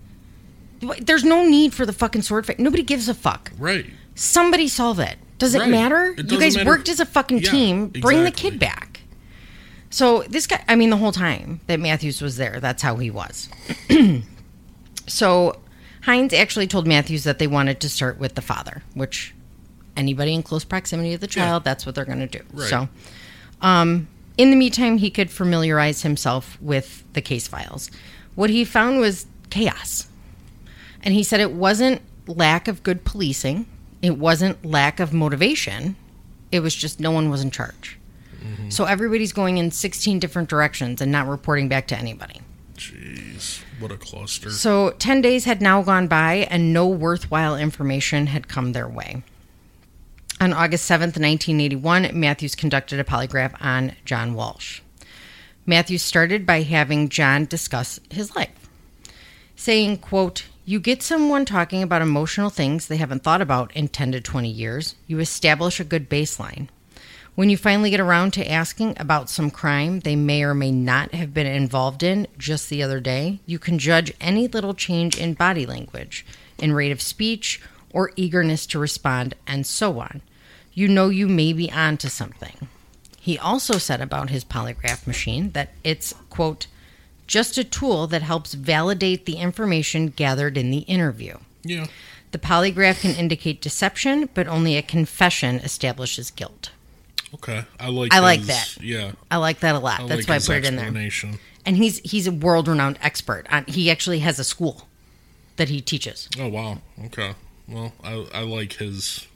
There's no need for the fucking sword fight. Nobody gives a fuck. Right. Somebody solve it. Does it Right. matter? It you guys matter. worked as a fucking Yeah, team. Bring the kid back. So this guy, I mean, the whole time that Matthews was there, that's how he was. [CLEARS THROAT] so Hines actually told Matthews that they wanted to start with the father, which anybody in close proximity to the child, that's what they're going to do. Right. So, um, in the meantime, he could familiarize himself with the case files. What he found was chaos. And he said it wasn't lack of good policing, it wasn't lack of motivation, it was just no one was in charge. Mm-hmm. So everybody's going in 16 different directions and not reporting back to anybody. Jeez, what a cluster. So 10 days had now gone by and no worthwhile information had come their way. On August 7th, 1981, Matthews conducted a polygraph on John Walsh. Matthews started by having John discuss his life, saying, quote, you get someone talking about emotional things they haven't thought about in 10 to 20 years, you establish a good baseline. When you finally get around to asking about some crime they may or may not have been involved in just the other day, you can judge any little change in body language, in rate of speech, or eagerness to respond, and so on. You know you may be onto something. He also said about his polygraph machine that it's, quote, just a tool that helps validate the information gathered in the interview. Yeah. The polygraph can indicate deception, but only a confession establishes guilt. Okay. I like. I like that. Yeah. I like that a lot. I That's like why I put it in there. And he's he's a world-renowned expert. On, he actually has a school that he teaches. Oh wow. Okay. Well, I I like his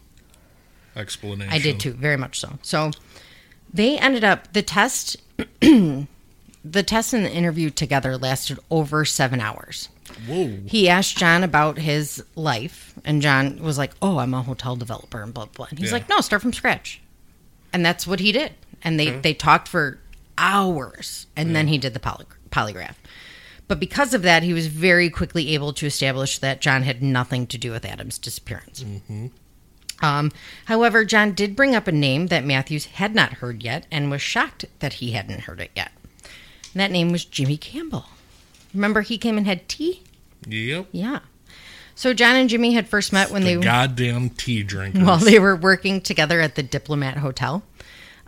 explanation. I did too, very much so. So they ended up the test [CLEARS THROAT] the test and the interview together lasted over 7 hours. Whoa. He asked John about his life, and John was like, "Oh, I'm a hotel developer," and blah blah. And he's Yeah. like, "No, start from scratch," and that's what he did. And they hmm. they talked for hours, and then he did the poly- polygraph. But because of that, he was very quickly able to establish that John had nothing to do with Adam's disappearance. Mm-hmm. Um, however, John did bring up a name that Matthews had not heard yet, and was shocked that he hadn't heard it yet. And that name was Jimmy Campbell. Remember, he came and had tea. Yep. Yeah. So John and Jimmy had first met when the they goddamn tea drinkers. while they were working together at the Diplomat Hotel.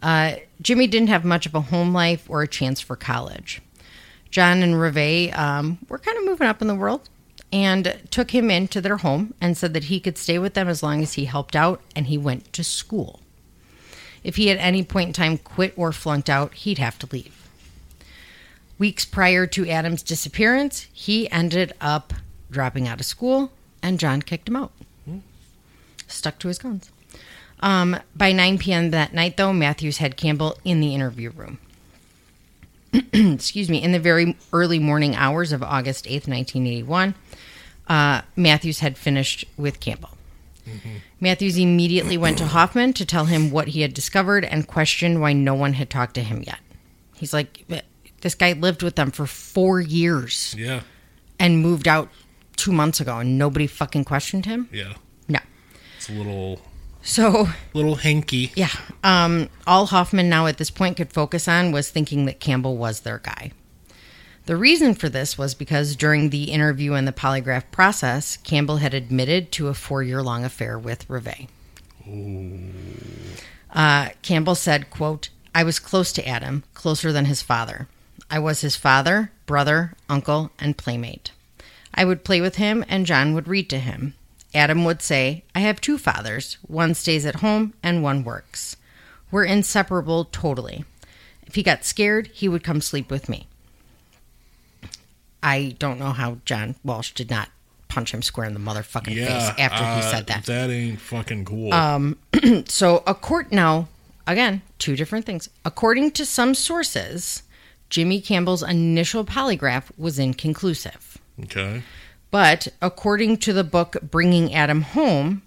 Uh, Jimmy didn't have much of a home life or a chance for college. John and Reve um, were kind of moving up in the world and took him into their home and said that he could stay with them as long as he helped out and he went to school. If he at any point in time quit or flunked out, he'd have to leave. Weeks prior to Adam's disappearance, he ended up dropping out of school and John kicked him out. Stuck to his guns. Um, by 9 p.m. that night, though, Matthews had Campbell in the interview room. [CLEARS THROAT] Excuse me. In the very early morning hours of August 8th, 1981, uh, Matthews had finished with Campbell. Matthews immediately went to Hoffman to tell him what he had discovered and questioned why no one had talked to him yet. He's like, this guy lived with them for four years Yeah. and moved out two months ago, and nobody fucking questioned him. Yeah. No. It's a little So little hanky. yeah, um, all Hoffman now at this point could focus on was thinking that Campbell was their guy. The reason for this was because during the interview and the polygraph process, Campbell had admitted to a four-year-long affair with Reve. Uh, Campbell said, "quote I was close to Adam, closer than his father. I was his father, brother, uncle, and playmate. I would play with him, and John would read to him. Adam would say, I have two fathers. One stays at home, and one works. We're inseparable totally. If he got scared, he would come sleep with me. I don't know how John Walsh did not punch him square in the motherfucking Yeah. face after he uh, said that. That ain't fucking cool. [CLEARS THROAT] So, a court now, again, two different things. According to some sources, Jimmy Campbell's initial polygraph was inconclusive. okay. But according to the book Bringing Adam Home,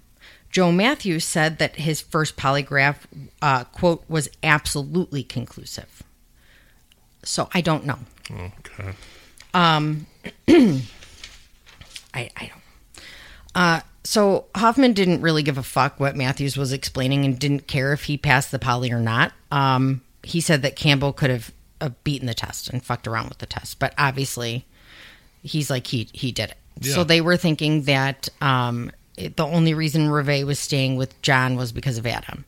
Joe Matthews said that his first polygraph, uh, quote, was absolutely conclusive. So I don't know. Okay. [CLEARS THROAT] I, I don't. Uh, so Hoffman didn't really give a fuck what Matthews was explaining and didn't care if he passed the poly or not. Um, he said that Campbell could have uh, beaten the test and fucked around with the test, but obviously, he's like he he did it. So they were thinking that um, it, the only reason Reve was staying with John was because of Adam.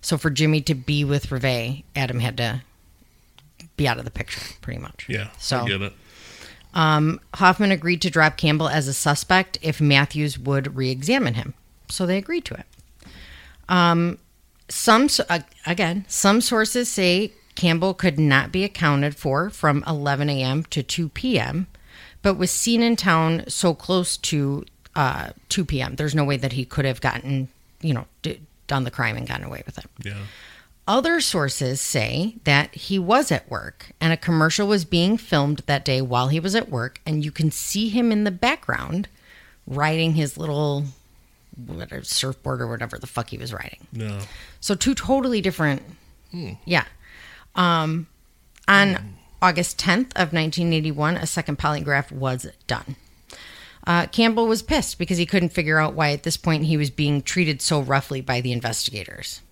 So for Jimmy to be with Reve, Adam had to be out of the picture, pretty much. Yeah. So I get it. Hoffman agreed to drop Campbell as a suspect if Matthews would re-examine him. So they agreed to it. Um, some uh, again, some sources say Campbell could not be accounted for from 11 a.m. to 2 p.m., but was seen in town so close to uh, 2 p.m. There's no way that he could have gotten, you know, d- done the crime and gotten away with it. Yeah. Other sources say that he was at work and a commercial was being filmed that day while he was at work, and you can see him in the background riding his little whatever, surfboard or whatever the fuck he was riding. No. So, two totally different. Yeah. Um, on August 10th of 1981, a second polygraph was done. Uh, Campbell was pissed because he couldn't figure out why at this point he was being treated so roughly by the investigators.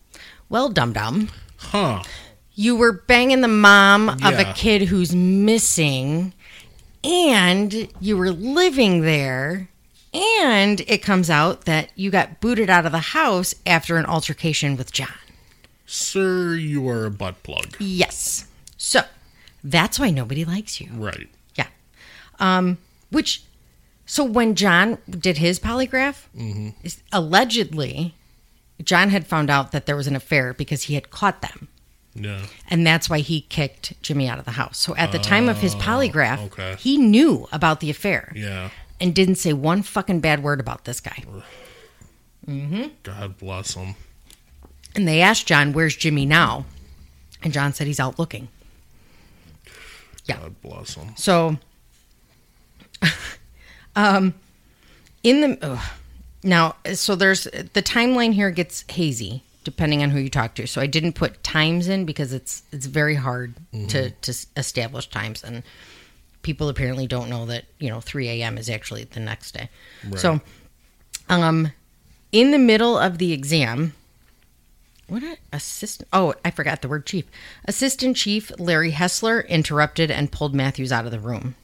Well, dum dum, Huh. you were banging the mom of a kid who's missing, and you were living there, and it comes out that you got booted out of the house after an altercation with John. Sir, you are a butt plug. Yes. So that's why nobody likes you. Right. Yeah. Um, which, so when John did his polygraph, is- allegedly, John had found out that there was an affair because he had caught them. Yeah. And that's why he kicked Jimmy out of the house. So at the time of his polygraph, okay. he knew about the affair Yeah. and didn't say one fucking bad word about this guy. God bless him. And they asked John, Where's Jimmy now? And John said he's out looking. Yeah. God bless him. So, [LAUGHS] um, in the ugh. Now, so there's the timeline here gets hazy depending on who you talk to. So I didn't put times in because it's it's very hard to to establish times, and people apparently don't know that you know 3 a.m. is actually the next day. So, um, in the middle of the exam. What a assistant? Oh, I forgot the word chief. Assistant Chief Larry Hessler interrupted and pulled Matthews out of the room.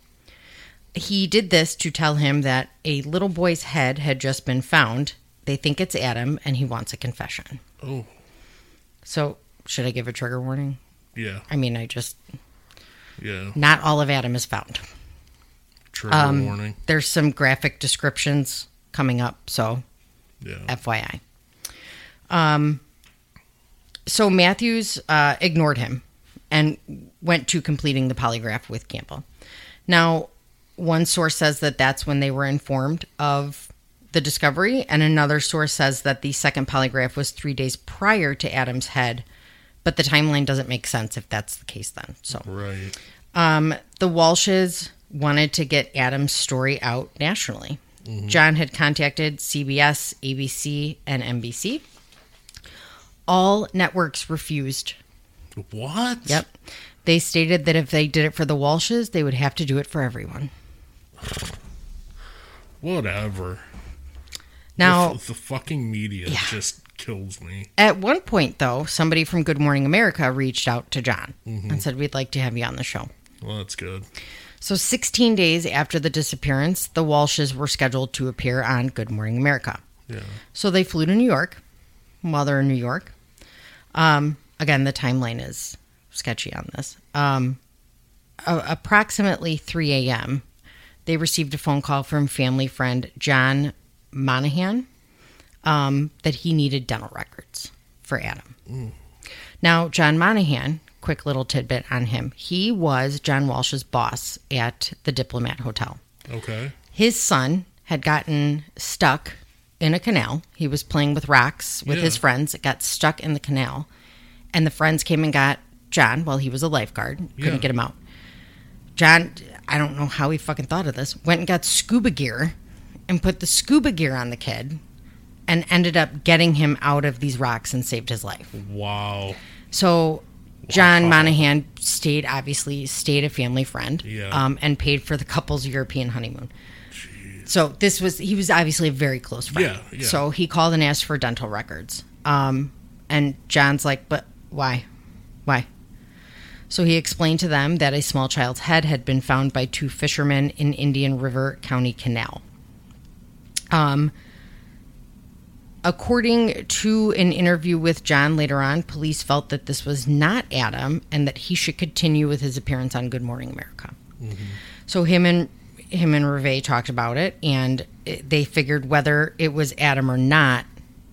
He did this to tell him that a little boy's head had just been found. They think it's Adam, and he wants a confession. Oh. So, should I give a trigger warning? Yeah. I mean, I just Yeah. Not all of Adam is found. Trigger Um, warning. There's some graphic descriptions coming up, so Yeah. FYI. Um, so Matthews uh, ignored him and went to completing the polygraph with Campbell. Now, one source says that that's when they were informed of the discovery, and another source says that the second polygraph was three days prior to Adam's head, but the timeline doesn't make sense if that's the case then. So Right. um, the Walshes wanted to get Adam's story out nationally. John had contacted CBS, ABC, and NBC. All networks refused. What? Yep. They stated that if they did it for the Walshes, they would have to do it for everyone. Whatever. Now, the, the fucking media just kills me. at one point, though, somebody from Good Morning America reached out to John and said, We'd like to have you on the show. Well, that's good. So, 16 days after the disappearance, the Walshes were scheduled to appear on Good Morning America. Yeah. So they flew to New York. While they're in New York, um, again, the timeline is sketchy on this. Um, a- approximately 3 a.m., they received a phone call from family friend John Monahan um, that he needed dental records for Adam. Now, John Monahan, quick little tidbit on him, he was John Walsh's boss at the Diplomat Hotel Okay. his son had gotten stuck in a canal. He was playing with rocks with Yeah. his friends. It got stuck in the canal. And the friends came and got John while he was a lifeguard. Couldn't Yeah. get him out. John, I don't know how he fucking thought of this, went and got scuba gear and put the scuba gear on the kid and ended up getting him out of these rocks and saved his life. Wow. So John Wow. Monahan stayed, obviously, stayed a family friend, Yeah. um, and paid for the couple's European honeymoon. So this was he was obviously a very close friend. Yeah, yeah. So he called and asked for dental records. Um, and John's like, but why, why? So he explained to them that a small child's head had been found by two fishermen in Indian River County Canal. Um, According to an interview with John later on, police felt that this was not Adam and that he should continue with his appearance on Good Morning America. So him and him and Reve talked about it, and they figured whether it was Adam or not,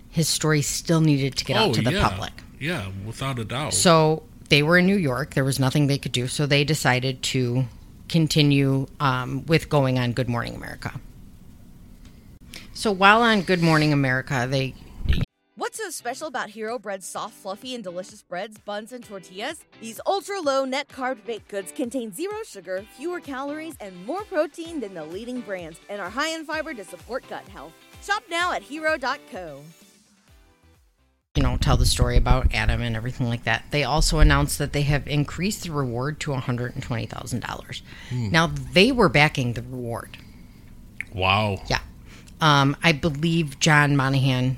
his story still needed to get out to the Oh, yeah. public. Yeah, without a doubt. So they were in New York. There was nothing they could do. So they decided to continue um, with going on Good Morning America. So while on Good Morning America, they What's so special about Hero Bread's soft, fluffy, and delicious breads, buns, and tortillas? These ultra low net carb baked goods contain zero sugar, fewer calories, and more protein than the leading brands, and are high in fiber to support gut health. Shop now at hero.co. you know, tell the story about Adam and everything like that. They also announced that they have increased the reward to $120,000. Now, they were backing the reward. wow. Yeah. Um, I believe John Monahan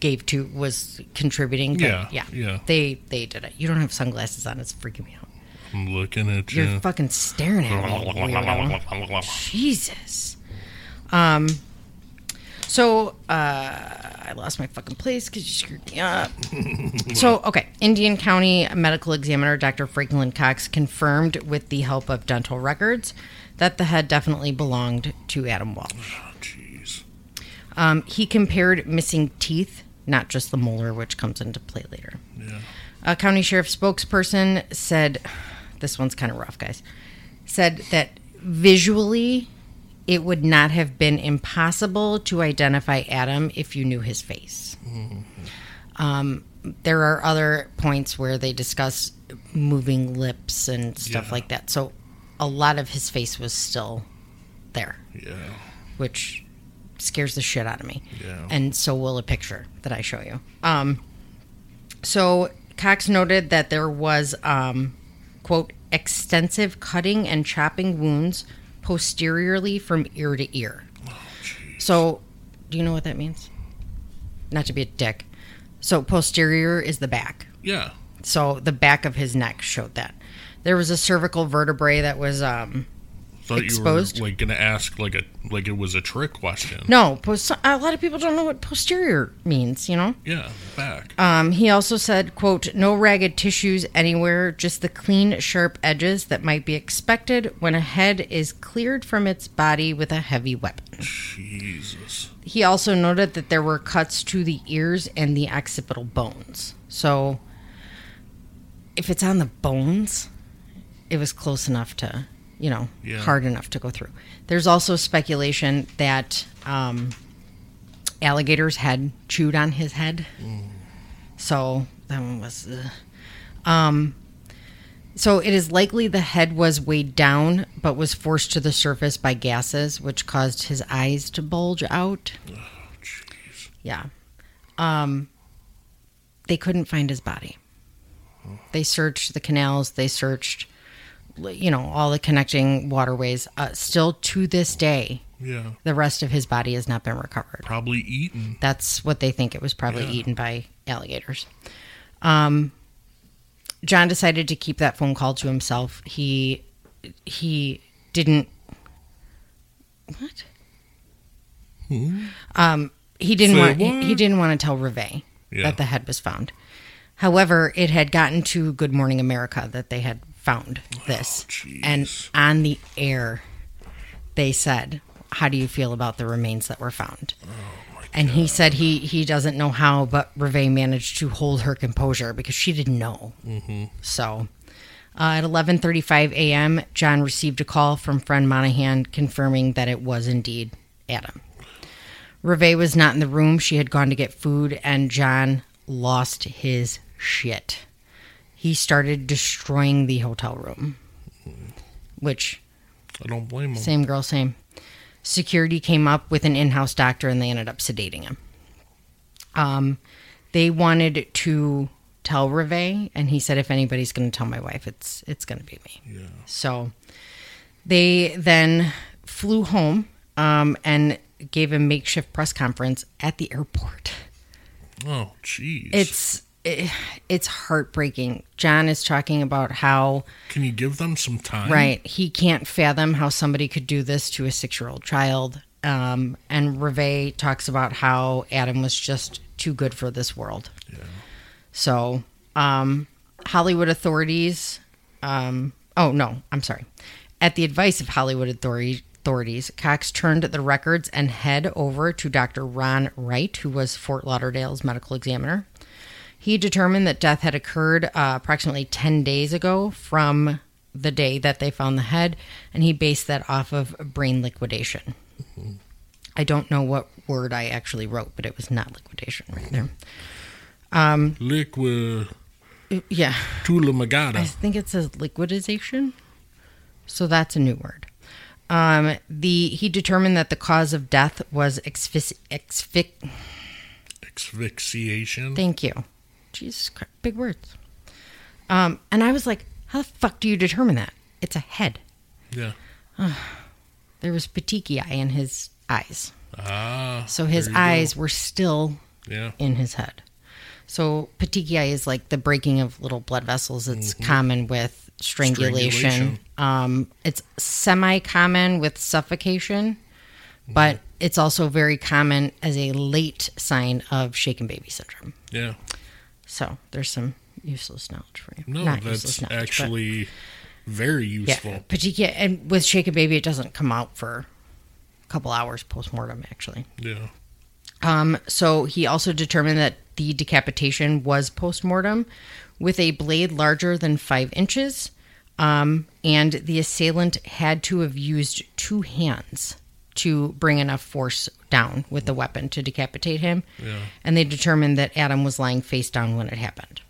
gave to was contributing. Yeah, Yeah. yeah. They they did it. You don't have sunglasses on. It's freaking me out. I'm looking at you. You're fucking staring at me. [LAUGHS] Jesus. Um. So uh, I lost my fucking place because you screwed me up. [LAUGHS] so okay, Indian County Medical Examiner Dr. Franklin Cox confirmed with the help of dental records that the head definitely belonged to Adam Walsh. Oh, jeez. Um, he compared missing teeth, not just the molar, which comes into play later. Yeah. A county sheriff spokesperson said, [SIGHS] this one's kind of rough, guys, said that visually it would not have been impossible to identify Adam if you knew his face. Um, there are other points where they discuss moving lips and stuff Yeah. like that. So a lot of his face was still there Yeah. which scares the shit out of me. Yeah. And so will a picture that I show you. Um, so Cox noted that there was, um, quote, extensive cutting and chopping wounds posteriorly from ear to ear. so, do you know what that means? Not to be a dick. So, posterior is the back. Yeah. So, the back of his neck showed that. There was a cervical vertebrae that was um, thought exposed. you were like gonna ask like a like it was a trick question. No, post- a lot of people don't know what posterior means. You know. Yeah, back. Um, he also said, "quote No ragged tissues anywhere, just the clean, sharp edges that might be expected when a head is cleared from its body with a heavy weapon." Jesus. He also noted that there were cuts to the ears and the occipital bones. So, if it's on the bones, it was close enough to, you know, Yeah. hard enough to go through. There's also speculation that um, alligators had chewed on his head. So that one was. Uh, um, so it is likely the head was weighed down, but was forced to the surface by gases, which caused his eyes to bulge out. Jeez. Yeah. Um, they couldn't find his body. They searched the canals. They searched, you know, all the connecting waterways. Uh, still to this day, Yeah. the rest of his body has not been recovered. Probably eaten. That's what they think. It was probably Yeah. eaten by alligators. Um, John decided to keep that phone call to himself. He he didn't. What? Hmm? Um, he didn't Say want. He, he didn't want to tell Reve Yeah. that the head was found. However, it had gotten to Good Morning America that they had found this, jeez. and on the air, they said, "How do you feel about the remains that were found?" and he said he he doesn't know how, but Reve managed to hold her composure because she didn't know. Mm-hmm. So, uh, at 11:35 a.m., John received a call from friend Monahan confirming that it was indeed Adam. Reve was not in the room; she had gone to get food, and John lost his shit. He started destroying the hotel room, which I don't blame him. same girl, same. Security came up with an in-house doctor, and they ended up sedating him. Um, they wanted to tell Reve, and he said, "If anybody's going to tell my wife, it's it's going to be me." Yeah. So they then flew home um, and gave a makeshift press conference at the airport. Oh, jeez. It's it, it's heartbreaking. John is talking about how Can you give them some time? right he can't fathom how somebody could do this to a six year old child. Um, and Reve talks about how Adam was just too good for this world. So, um, Hollywood authorities, um, oh no, I'm sorry. At the advice of Hollywood authority, authorities, Cox turned the records and head over to Dr. Ron Wright, who was Fort Lauderdale's medical examiner. He determined that death had occurred uh, approximately 10 days ago from the day that they found the head, and he based that off of brain liquidation. I don't know what word I actually wrote, but it was not liquidation right there. Liquid Yeah. Tula Magada. I think it says liquidization. So that's a new word. Um, the he determined that the cause of death was asphyxi- asphyx. Asphyxiation. Thank you. Jesus Christ, big words. Um, and I was like, how the fuck do you determine that? It's a head. yeah. There was petechiae in his eyes, Ah. so his you go. eyes were still Yeah. in his head. So petechiae is like the breaking of little blood vessels. It's common with strangulation. Strangulation. Um, it's semi-common with suffocation, but it's also very common as a late sign of shaken baby syndrome. Yeah. So there's some useless knowledge for you. No, Not that's knowledge, but- actually very useful. yeah, petechiae, and with shaken baby, it doesn't come out for a couple hours post mortem. Actually, Yeah. Um, so he also determined that the decapitation was post mortem with a blade larger than five inches. Um, and the assailant had to have used two hands to bring enough force down with the weapon to decapitate him. Yeah. And they determined that Adam was lying face down when it happened.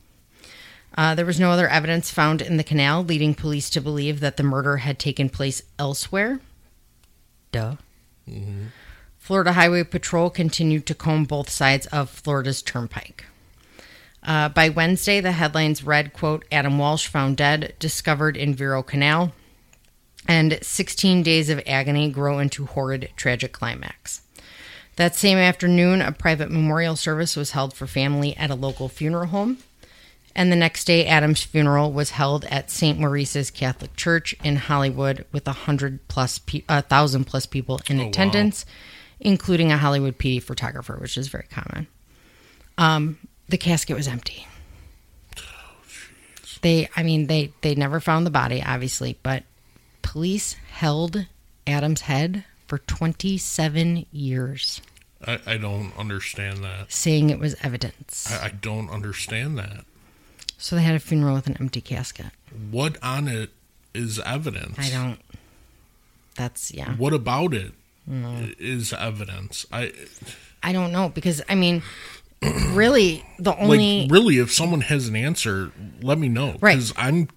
Uh, there was no other evidence found in the canal, leading police to believe that the murder had taken place elsewhere. Duh. Florida Highway Patrol continued to comb both sides of Florida's turnpike. Uh, by Wednesday, the headlines read, quote, Adam Walsh found dead, discovered in Vero Canal, and 16 days of agony grow into horrid tragic climax. That same afternoon, a private memorial service was held for family at a local funeral home. And the next day, Adam's funeral was held at St. Maurice's Catholic Church in Hollywood with a hundred plus, pe- a thousand plus people in wow. attendance, including a Hollywood PD photographer, which is very common. Um, the casket was empty. They, I mean, they they never found the body, obviously, but police held Adam's head for 27 years, I, I don't understand that. saying it was evidence. I, I don't understand that. So they had a funeral with an empty casket. What on it is evidence? I don't. That's yeah. What about it is evidence? I I don't know because I mean, really, the only like really. If someone has an answer, let me know. Right. Because I'm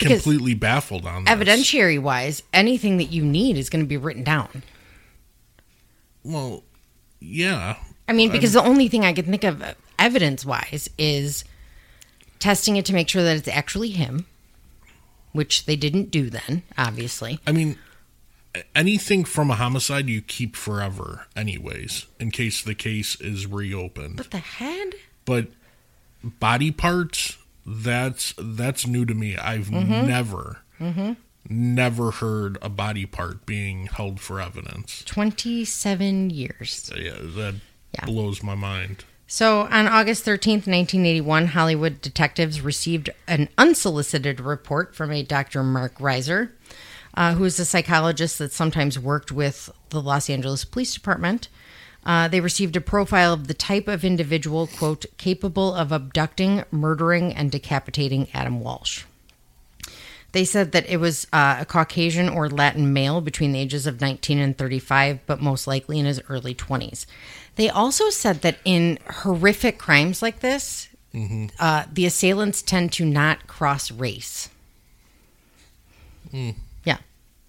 completely baffled on this. evidentiary wise, anything that you need is going to be written down. Well, yeah. I mean, because the only thing I can think of uh, evidence wise is testing it to make sure that it's actually him, which they didn't do then, obviously. I mean, anything from a homicide you keep forever, anyways, in case the case is reopened. But the head? But body parts, that's that's new to me. I've Mm-hmm. never, never heard a body part being held for evidence. 27 years. Yeah, that Yeah. blows my mind. So on August 13th, 1981, Hollywood detectives received an unsolicited report from a Dr. Mark Reiser, uh, who is a psychologist that sometimes worked with the Los Angeles Police Department. Uh, they received a profile of the type of individual, quote, capable of abducting, murdering, and decapitating Adam Walsh. They said that it was uh, a Caucasian or Latin male between the ages of 19 and 35, but most likely in his early 20s. They also said that in horrific crimes like this, uh, the assailants tend to not cross race. Yeah,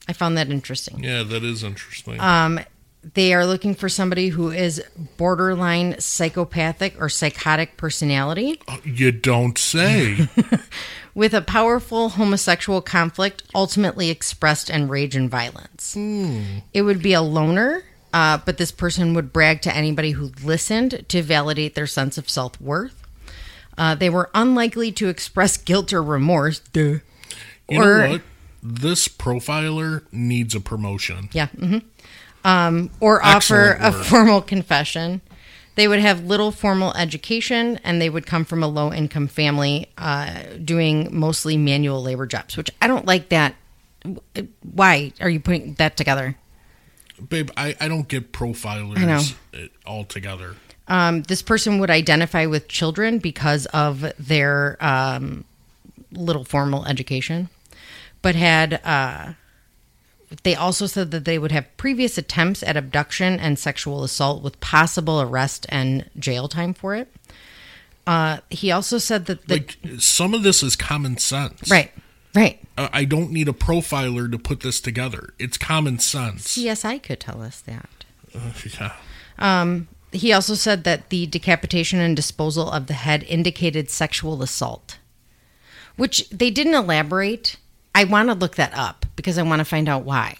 I found that interesting. Yeah, that is interesting. Um, They are looking for somebody who is borderline psychopathic or psychotic personality. you don't say. [LAUGHS] with a powerful homosexual conflict ultimately expressed in rage and violence. It would be a loner, uh, but this person would brag to anybody who listened to validate their sense of self worth. Uh, they were unlikely to express guilt or remorse. Duh. You Or- know what? This profiler needs a promotion. Yeah. hmm Um, or offer a formal confession. They would have little formal education and they would come from a low income family uh, doing mostly manual labor jobs, which I don't like that. Why are you putting that together? Babe, I, I don't get profilers altogether. Um, this person would identify with children because of their um, little formal education, but had. Uh, they also said that they would have previous attempts at abduction and sexual assault with possible arrest and jail time for it. Uh, he also said that the Like, some of this is common sense. right, right. Uh, I don't need a profiler to put this together. It's common sense. CSI could tell us that. Yeah. He also said that the decapitation and disposal of the head indicated sexual assault, which they didn't elaborate. I want to look that up because I want to find out why.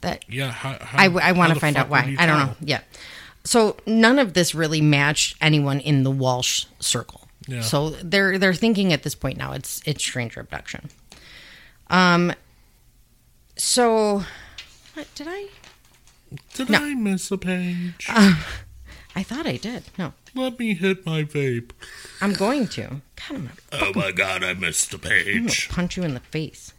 That Yeah. How, how, I, I want to find out why. I don't know. Yeah. So none of this really matched anyone in the Walsh circle. Yeah. So they're they're thinking at this point now it's it's stranger abduction. Um. So, what did I? Did No. I miss a page? [LAUGHS] I thought I did. No, Let me hit my vape. I'm going to. God, I'm gonna Oh my god, I missed a I'm gonna page. punch you in the face.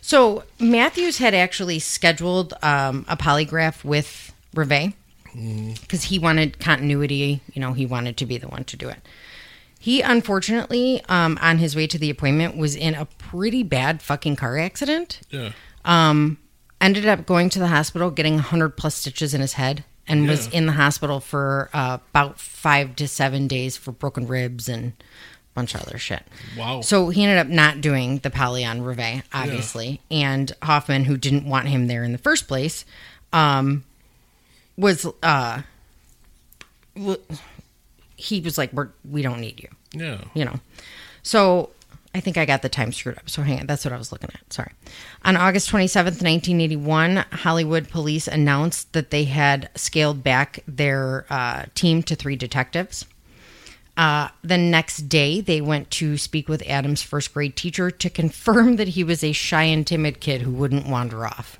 So Matthews had actually scheduled um, a polygraph with Reve because he wanted continuity. You know, he wanted to be the one to do it. He unfortunately, um, on his way to the appointment, was in a pretty bad fucking car accident. Yeah. Um, Ended up going to the hospital, getting 100 plus stitches in his head, and was in the hospital for uh, about five to seven days for broken ribs and a bunch of other shit. Wow. So he ended up not doing the poly on Reve, obviously. And Hoffman, who didn't want him there in the first place, um, was uh, w- he was like, We're, "We don't need you," yeah. you know. So I think I got the time screwed up. So hang on, that's what I was looking at. Sorry. On August twenty seventh, nineteen eighty one, Hollywood police announced that they had scaled back their uh, team to three detectives. Uh, the next day, they went to speak with Adam's first grade teacher to confirm that he was a shy and timid kid who wouldn't wander off.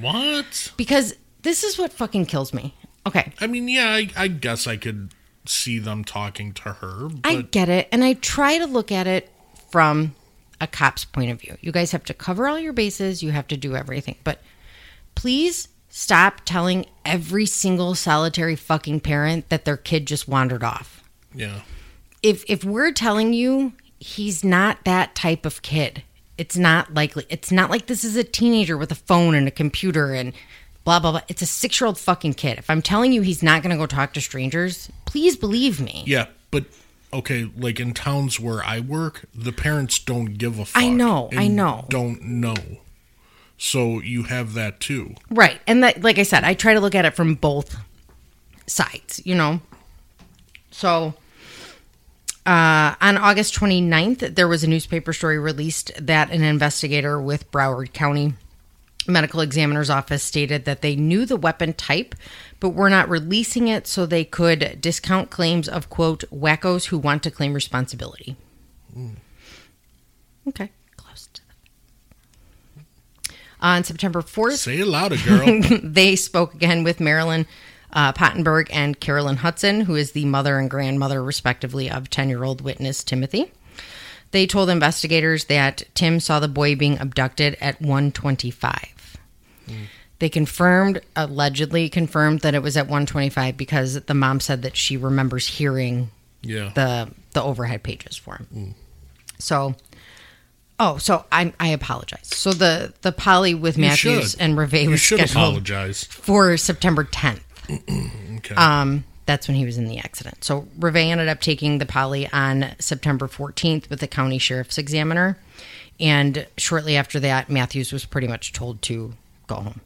What? Because this is what fucking kills me. Okay, I mean, yeah, I, I guess I could see them talking to her, but I get it, and I try to look at it from a cop's point of view. You guys have to cover all your bases, you have to do everything, but please stop telling every single solitary fucking parent that their kid just wandered off. yeah. If if we're telling you he's not that type of kid, it's not likely. It's not like this is a teenager with a phone and a computer and blah blah blah. It's a 6-year-old fucking kid. If I'm telling you he's not going to go talk to strangers, please believe me. Yeah, but okay, like in towns where I work, the parents don't give a fuck. I know, I know. Don't know. So you have that too. Right. And that like I said, I try to look at it from both sides, you know. So uh, on August 29th, there was a newspaper story released that an investigator with Broward County Medical Examiner's Office stated that they knew the weapon type, but were not releasing it so they could discount claims of, quote, wackos who want to claim responsibility. Okay, close to the. On September 4th, Say it louder, girl. [LAUGHS] they spoke again with Marilyn uh, Pottenberg and Carolyn Hudson, who is the mother and grandmother, respectively, of 10 year old witness Timothy. They told investigators that Tim saw the boy being abducted at 125. They confirmed, allegedly confirmed, that it was at 125 because the mom said that she remembers hearing yeah. the the overhead pages for him. So, oh, so I I apologize. So the the poly with You Matthews should. and Reve was should scheduled apologize. for September 10th. [CLEARS THROAT] Okay. Um, that's when he was in the accident. So Reve ended up taking the poly on September 14th with the county sheriff's examiner, and shortly after that, Matthews was pretty much told to go home.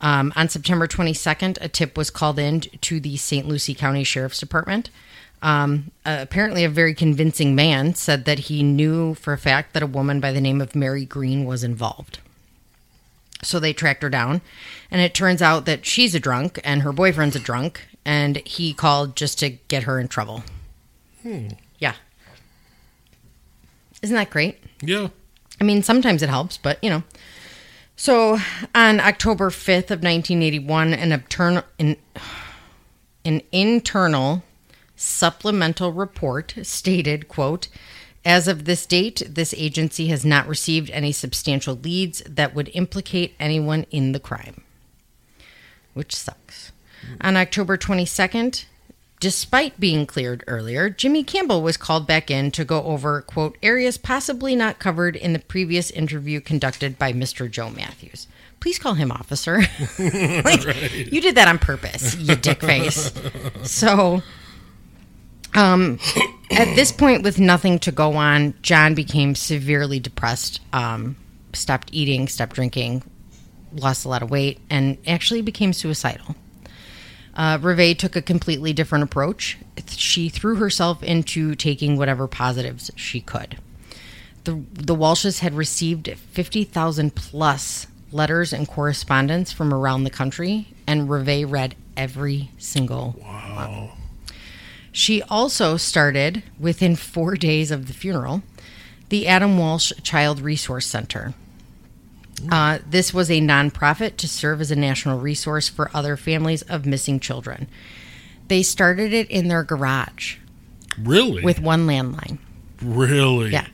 Um, on September 22nd, a tip was called in to the St. Lucie County Sheriff's Department. Um, uh, apparently, a very convincing man said that he knew for a fact that a woman by the name of Mary Green was involved. So they tracked her down, and it turns out that she's a drunk and her boyfriend's a drunk, and he called just to get her in trouble. Hmm. Yeah. Isn't that great? yeah. I mean, sometimes it helps, but you know. So on October 5th of 1981, an, internal, an, an internal supplemental report stated, quote, as of this date, this agency has not received any substantial leads that would implicate anyone in the crime, which sucks. On October 22nd, Despite being cleared earlier, Jimmy Campbell was called back in to go over, quote, areas possibly not covered in the previous interview conducted by Mr. Joe Matthews. Please call him officer. [LAUGHS] like, You did that on purpose, you dickface. So, um, at this point, with nothing to go on, John became severely depressed, um, stopped eating, stopped drinking, lost a lot of weight, and actually became suicidal. Uh, Reve took a completely different approach. She threw herself into taking whatever positives she could. The, the Walshes had received 50,000 plus letters and correspondence from around the country, and Reve read every single Wow. she also started, within four days of the funeral, the Adam Walsh Child Resource Center. Uh, this was a nonprofit to serve as a national resource for other families of missing children. They started it in their garage Really? with one landline. really? Yeah.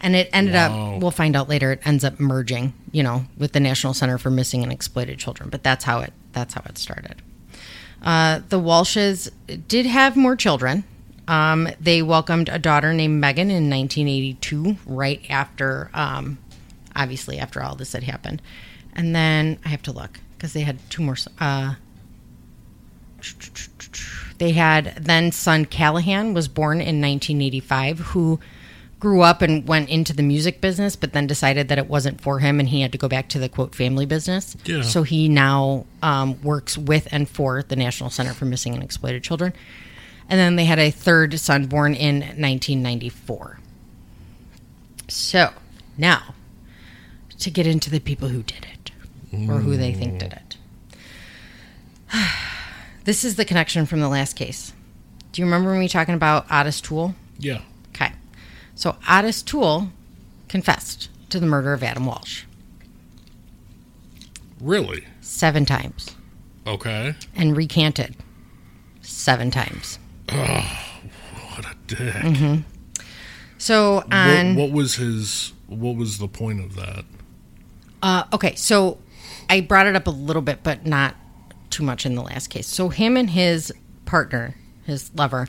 And it ended Wow. up, we'll find out later, it ends up merging, you know, with the National Center for Missing and Exploited Children. But that's how it, that's how it started. Uh, the Walshes did have more children. Um, they welcomed a daughter named Megan in 1982, right after, um, obviously, after all this had happened. And then I have to look because they had two more. Uh, they had then son Callahan was born in 1985, who grew up and went into the music business, but then decided that it wasn't for him and he had to go back to the quote family business. Yeah. So he now um, works with and for the National Center for Missing and Exploited Children. And then they had a third son born in 1994. So now to get into the people who did it or who they think did it. [SIGHS] This is the connection from the last case. Do you remember me talking about Otis Toole? Yeah. Okay. So Otis Toole confessed to the murder of Adam Walsh Really? seven times Okay. and recanted seven times. [SIGHS] What a dick. Mm-hmm. So on What, what was his? What was the point of that? Uh, okay, so I brought it up a little bit, but not too much in the last case. So him and his partner, his lover,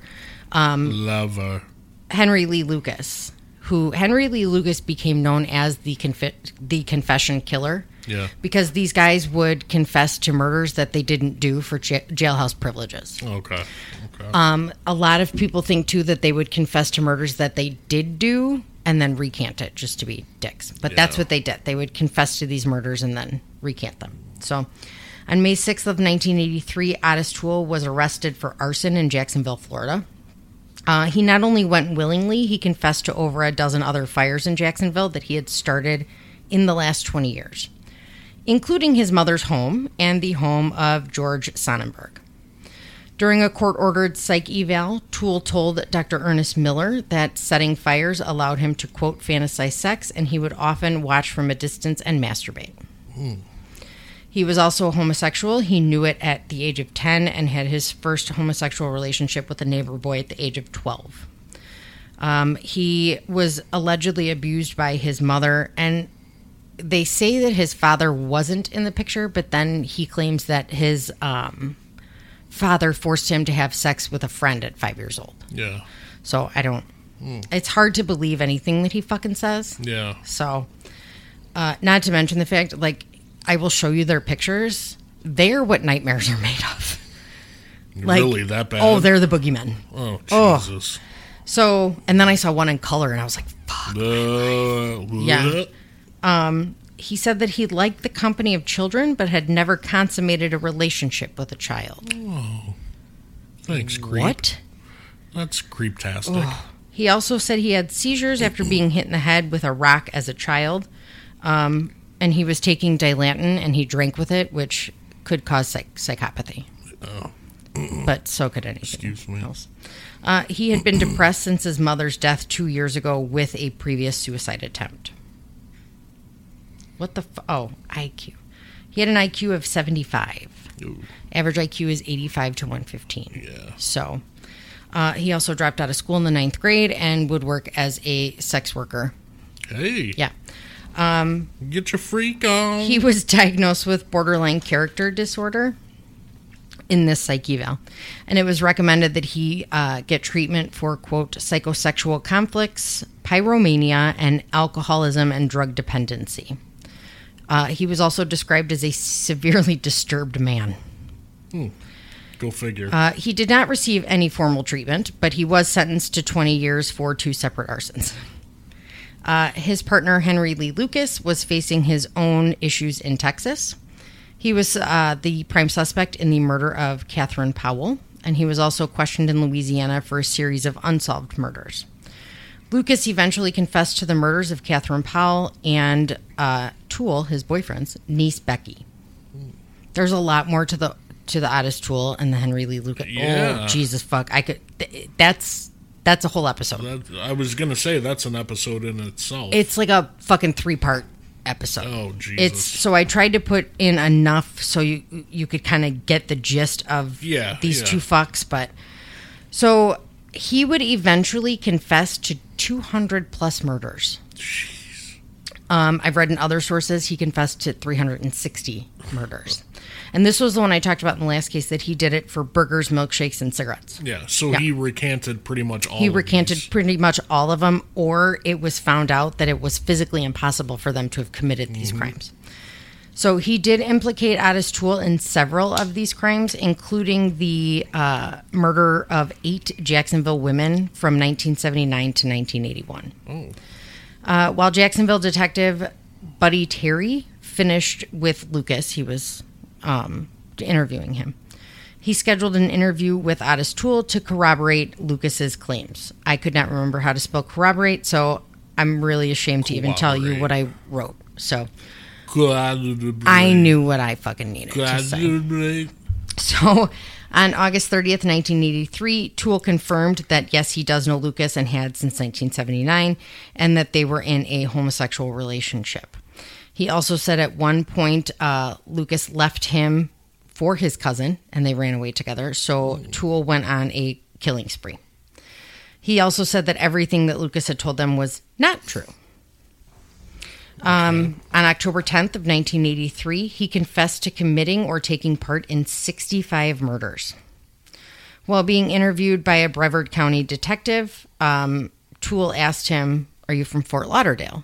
um, Lover. Henry Lee Lucas, who Henry Lee Lucas became known as the confi- the confession killer. Yeah. Because these guys would confess to murders that they didn't do for ja- jailhouse privileges. Okay. Okay. Um, a lot of people think too that they would confess to murders that they did do and then recant it just to be dicks. But that's what they did. They would confess to these murders and then recant them. So on May 6th of 1983, Otis Toole was arrested for arson in Jacksonville, Florida. Uh, he not only went willingly, he confessed to over a dozen other fires in Jacksonville that he had started in the last 20 years, including his mother's home and the home of George Sonnenberg. During a court ordered psych eval, Toole told Dr. Ernest Miller that setting fires allowed him to, quote, fantasize sex, and he would often watch from a distance and masturbate. He was also a homosexual. He knew it at the age of 10 and had his first homosexual relationship with a neighbor boy at the age of 12. Um, he was allegedly abused by his mother, and they say that his father wasn't in the picture, but then he claims that his um, father forced him to have sex with a friend at five years old. yeah. So I don't. It's hard to believe anything that he fucking says. Yeah. So, uh, not to mention the fact, like, I will show you their pictures. They're what nightmares are made of. Like, really that bad? Oh, they're the boogeymen. Oh Oh. Jesus. So, and then I saw one in color, and I was like, fuck. Uh, Yeah. He said that he liked the company of children, but had never consummated a relationship with a child. Oh, Thanks, creep. What? That's creeptastic. He also said he had seizures after being hit in the head with a rock as a child. Um, and he was taking Dilantin and he drank with it, which could cause psych- psychopathy. But so could anything Excuse me. else. Uh, he had been depressed since his mother's death two years ago with a previous suicide attempt. What the? F- oh, IQ. He had an IQ of 75. Ooh, Average IQ is 85 to 115. yeah. So uh, he also dropped out of school in the ninth grade and would work as a sex worker. Hey. Yeah. Get your freak on. He was diagnosed with borderline character disorder in this psych eval. And it was recommended that he uh, get treatment for, quote, psychosexual conflicts, pyromania, and alcoholism and drug dependency. Uh, he was also described as a severely disturbed man. Go figure. Uh, he did not receive any formal treatment, but he was sentenced to 20 years for two separate arsons. Uh, his partner, Henry Lee Lucas, was facing his own issues in Texas. He was uh, the prime suspect in the murder of Catherine Powell, and he was also questioned in Louisiana for a series of unsolved murders. Lucas eventually confessed to the murders of Catherine Powell and uh, Toole, his boyfriend's niece Becky. There's a lot more to the to the Otis Toole and the Henry Lee Lucas. Oh, yeah. Oh Jesus fuck! I could. th- That's that's a whole episode. That, I was gonna say that's an episode in itself. It's like a fucking three part episode. Oh, Jesus. It's so I tried to put in enough so you you could kind of get the gist of Yeah, these yeah. two fucks, but so he would eventually confess to 200 plus murders. Um, I've read in other sources he confessed to 360 murders. And this was the one I talked about in the last case that he did it for burgers, milkshakes, and cigarettes. yeah. So Yeah. he recanted pretty much all. He of recanted these. pretty much all of them, or it was found out that it was physically impossible for them to have committed these crimes. So he did implicate Otis Toole in several of these crimes, including the uh, murder of eight Jacksonville women from 1979 to 1981. Uh, while Jacksonville detective Buddy Terry finished with Lucas, he was um, interviewing him. He scheduled an interview with Otis Toole to corroborate Lucas's claims. I could not remember how to spell corroborate, so I'm really ashamed to even tell you what I wrote. So I I knew what I fucking needed to say. [LAUGHS] So on August 30th, 1983, Toole confirmed that yes, he does know Lucas and had since 1979, and that they were in a homosexual relationship. He also said at one point uh, Lucas left him for his cousin and they ran away together. So Toole went on a killing spree. He also said that everything that Lucas had told them was not true. Um, on October 10th of 1983, he confessed to committing or taking part in 65 murders. While being interviewed by a Brevard County detective, um, Toole asked him, "Are you from Fort Lauderdale?"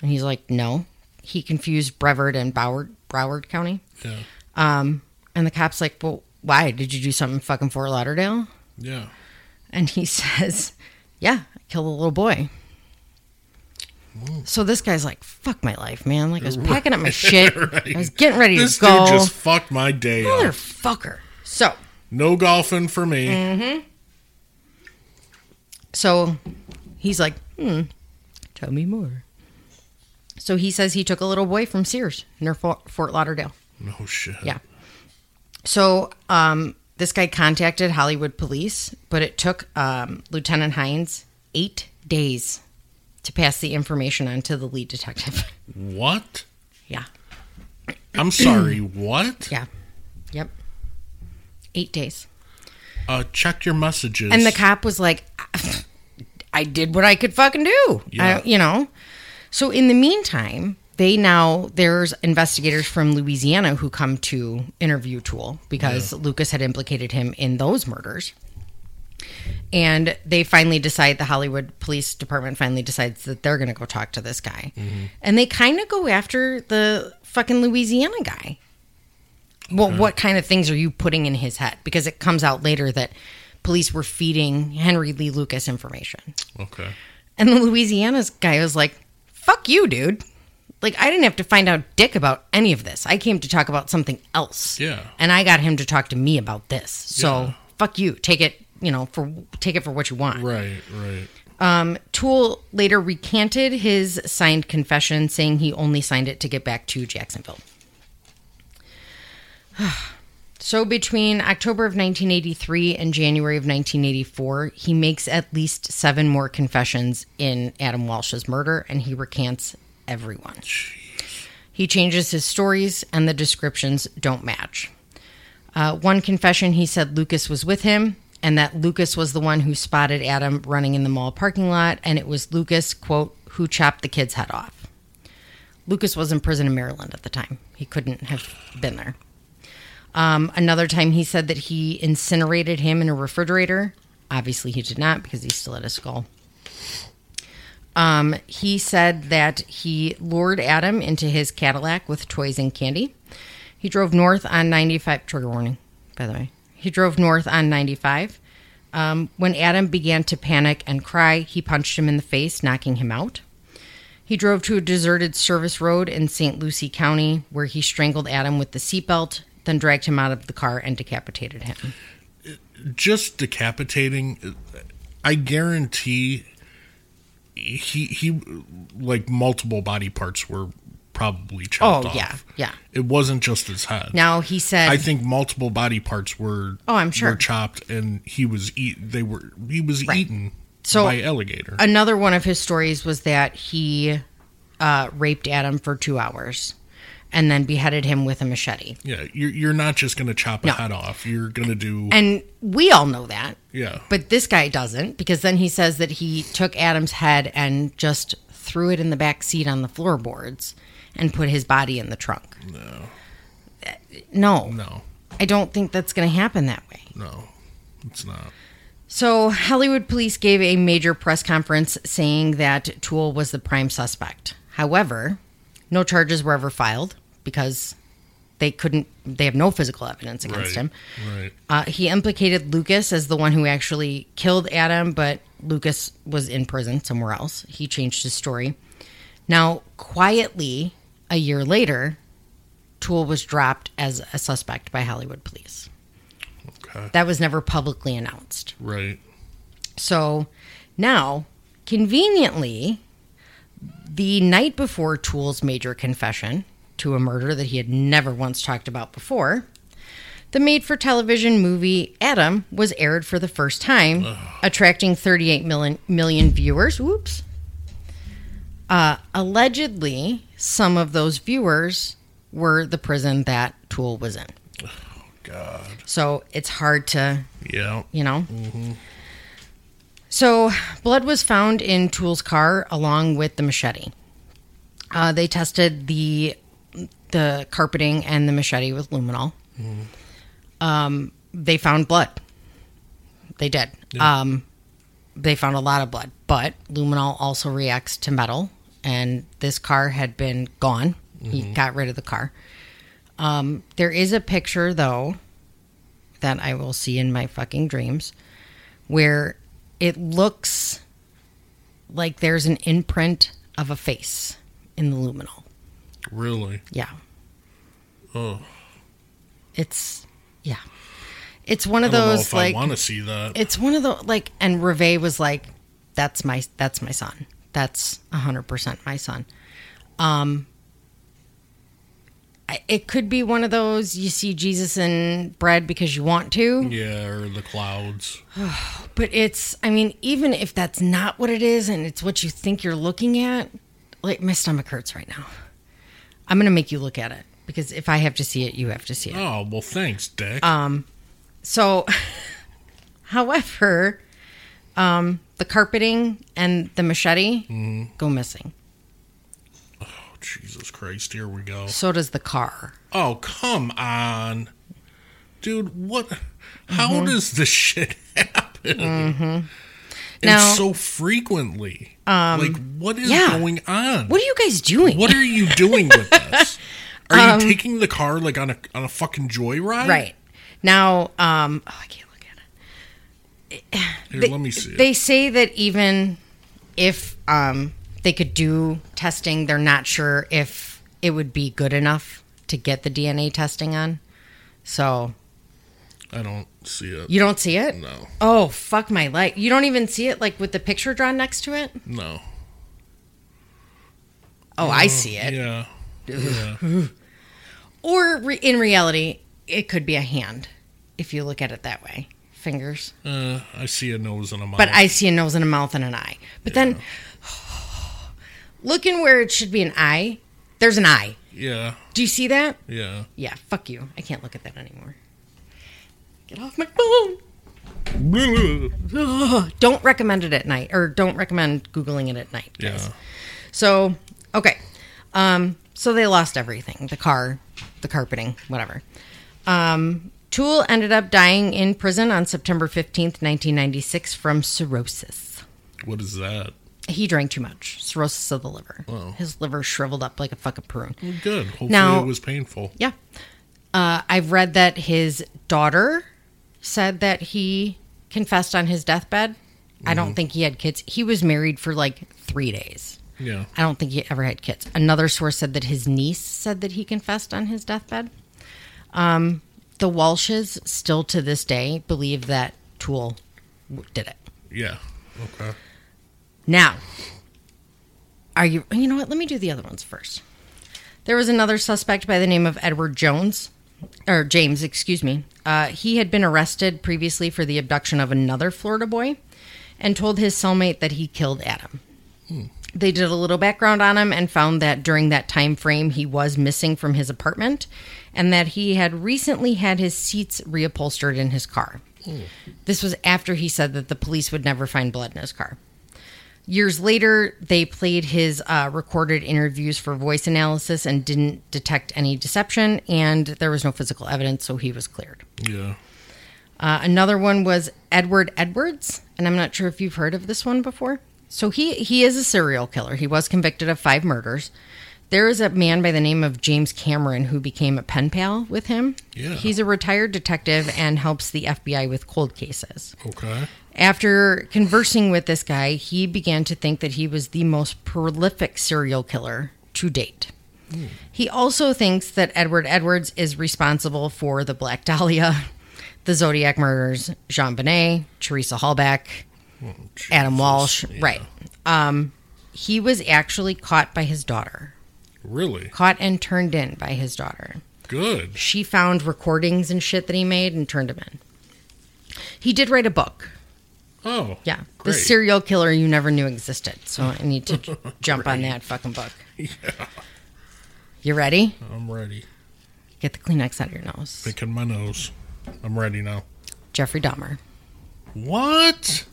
And he's like, "No." He confused Brevard and Broward, Broward County. Yeah. Um, and the cop's like, "Well, why did you do something in fucking Fort Lauderdale?" Yeah. And he [LAUGHS] says, Yeah, I killed a little boy. So this guy's like, Fuck my life, man. Like, I was packing up my [LAUGHS] shit. Right. I was getting ready This to go. This dude just fucked my day up. Motherfucker. So, No golfing for me. Mm. so he's like, Hmm, tell me more. So he says he took a little boy from Sears near Fort, Fort Lauderdale. No shit. Yeah. So um, this guy contacted Hollywood police, but it took um, Lieutenant Hines eight days to pass the information on to the lead detective. [LAUGHS] What? yeah. I'm sorry. [CLEARS THROAT] what? Yeah. Yep. Eight days. Uh, check your messages. And the cop was like, I did what I could fucking do. Yeah. I, you know? So in the meantime, they now, there's investigators from Louisiana who come to interview Toole because Lucas had implicated him in those murders. And they finally decide, the Hollywood Police Department finally decides that they're going to go talk to this guy. Mm-hmm. And they kind of go after the fucking Louisiana guy. Well, what kind of things are you putting in his head? Because it comes out later that police were feeding Henry Lee Lucas information. Okay. And the Louisiana's guy was like, fuck you, dude. Like, I didn't have to find out dick about any of this. I came to talk about something else. Yeah. And I got him to talk to me about this. So Yeah. fuck you. Take it, you know, for take it for what you want. Right. Right. Um, Toole later recanted his signed confession, saying he only signed it to get back to Jacksonville. [SIGHS] so between October of 1983 and January of 1984, he makes at least seven more confessions in Adam Walsh's murder, and he recants everyone. He changes his stories, and the descriptions don't match. Uh, one confession, he said Lucas was with him and that Lucas was the one who spotted Adam running in the mall parking lot, and it was Lucas, quote, who chopped the kid's head off. Lucas was in prison in Maryland at the time. He couldn't have been there. Um, another time, he said that he incinerated him in a refrigerator. Obviously, he did not because he still had a skull. Um, he said that he lured Adam into his Cadillac with toys and candy. He drove north on 95. Trigger warning, by the way. He drove north on 95. Um, when Adam began to panic and cry, he punched him in the face, knocking him out. He drove to a deserted service road in St. Lucie County where he strangled Adam with the seatbelt, then dragged him out of the car and decapitated him. Just decapitating. I guarantee. He he, like multiple body parts were probably chopped Oh, off. yeah, yeah. It wasn't just his head. Now he said, I think multiple body parts were. Oh, I'm sure. were chopped, and he was eat. They were. He was Right. eaten So- by alligator. another one of his stories was that he uh, raped Adam for two hours and then beheaded him with a machete. yeah, you're you're not just gonna chop a No. head off. You're gonna do. And we all know that. yeah. But this guy doesn't because then he says that he took Adam's head and just threw it in the back seat on the floorboards and put his body in the trunk. No. No. no, I don't think that's going to happen that way. no, it's not. So, Hollywood police gave a major press conference saying that Toole was the prime suspect. However, no charges were ever filed because they couldn't, they have no physical evidence against Right. him. Right. Uh, he implicated Lucas as the one who actually killed Adam, but Lucas was in prison somewhere else. He changed his story. Now, quietly, a year later, Toole was dropped as a suspect by Hollywood police. Okay. That was never publicly announced. Right. So now, conveniently, the night before Toole's major confession to a murder that he had never once talked about before, The made for television movie Adam was aired for the first time, attracting 38 million, million viewers. Whoops. Uh, allegedly, some of those viewers were the prison that Toole was in. Oh, God. So it's hard to Yeah. you know. So, blood was found in Toole's car along with the machete. Uh, they tested the the carpeting and the machete with luminol. Um, they found blood. They did. Um, they found a lot of blood, but luminol also reacts to metal, and this car had been gone. He got rid of the car. Um, there is a picture though that I will see in my fucking dreams where it looks like there's an imprint of a face in the luminol. Really? Yeah. Oh. It's yeah. It's one of I don't know those if like I want to see that. it's one of the like and Reve was like that's my that's my son. That's 100% my son. Um it could be one of those you see Jesus in bread because you want to. yeah, or the clouds. [SIGHS] But it's, I mean, even if that's not what it is and it's what you think you're looking at, like my stomach hurts right now. I'm going to make you look at it because if I have to see it, you have to see it. Oh well, thanks, Dick. Um, So, [LAUGHS] however, um, the carpeting and the machete go missing. oh, Jesus Christ! Here we go. So does the car. Oh come on, dude. What? How Mm-hmm. does this [LAUGHS] shit happen? And Now- so frequently. Um, like, what is Um, yeah. going on? What are you guys doing? What are you doing with [LAUGHS] this? Are you taking the car like on a on a fucking joyride? Um, Right. Now, um, oh, I can't look at it. Here, they, let me see. They say that even if um, they could do testing, they're not sure if it would be good enough to get the DNA testing on. So I don't see it. you don't see it? No, Oh fuck my life! You don't even see it like with the picture drawn next to it. no. Oh, I see it. Yeah. Yeah. Or re- in reality, it could be a hand if you look at it that way. Fingers. Uh, I see a nose and a mouth. But I see a nose and a mouth and an eye. But then, [SIGHS] looking where it should be an eye, there's an eye. Yeah. Do you see that? Yeah. Yeah, fuck you. I can't look at that anymore. Get off my phone. [SIGHS] Don't recommend it at night, or don't recommend Googling it at night, guys. Yeah. So, okay. Um, so they lost everything the car, the carpeting, whatever. Um, Toole ended up dying in prison on September 15th, 1996, from cirrhosis. What is that? He drank too much. Cirrhosis of the liver. His liver shriveled up like a fucking prune. Well, good. Hopefully Now- it was painful. Yeah. Uh, I've read that his daughter said that he confessed on his deathbed. I don't think he had kids. He was married for like three days. Yeah. I don't think he ever had kids. Another source said that his niece said that he confessed on his deathbed. Um, the Walshes still to this day believe that Toole w- did it. Yeah. Okay. Now, are you? You know what? Let me do the other ones first. There was another suspect by the name of Edward Jones, or James, excuse me. Uh, he had been arrested previously for the abduction of another Florida boy, and told his cellmate that he killed Adam. They did a little background on him and found that during that time frame he was missing from his apartment, and that he had recently had his seats reupholstered in his car. This was after he said that the police would never find blood in his car. Years later, they played his uh, recorded interviews for voice analysis and didn't detect any deception, and there was no physical evidence, so he was cleared. Yeah. Uh, another one was Edward Edwards, and I'm not sure if you've heard of this one before. So he he is a serial killer. He was convicted of five murders. There is a man by the name of James Cameron who became a pen pal with him. Yeah. He's a retired detective and helps the FBI with cold cases. Okay. After conversing with this guy, he began to think that he was the most prolific serial killer to date. He also thinks that Edward Edwards is responsible for the Black Dahlia, the Zodiac murders, JonBenét, Teresa Halbach, Adam Walsh. Yeah. Right. Um, he was actually caught by his daughter, Really? caught and turned in by his daughter. Good. She found recordings and shit that he made and turned them in. He did write a book. Oh. Yeah. Great. The serial killer you never knew existed. So I need to [LAUGHS] jump on that fucking book. Yeah. You ready? I'm ready. Get the Kleenex out of your nose. Picking my nose. I'm ready now. Jeffrey Dahmer. What?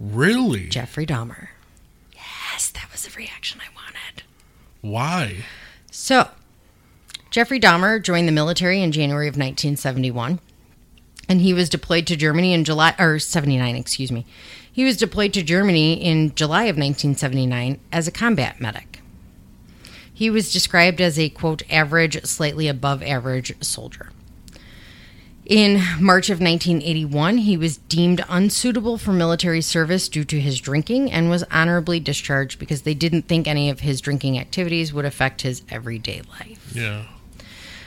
Really? Jeffrey Dahmer. Yes, that was the reaction I wanted. Why? So, Jeffrey Dahmer joined the military in January of 1971, and he was deployed to Germany in July or 79, excuse me. He was deployed to Germany in July of 1979 as a combat medic. He was described as a quote average, slightly above average soldier. In March of 1981, he was deemed unsuitable for military service due to his drinking and was honorably discharged because they didn't think any of his drinking activities would affect his everyday life. Yeah.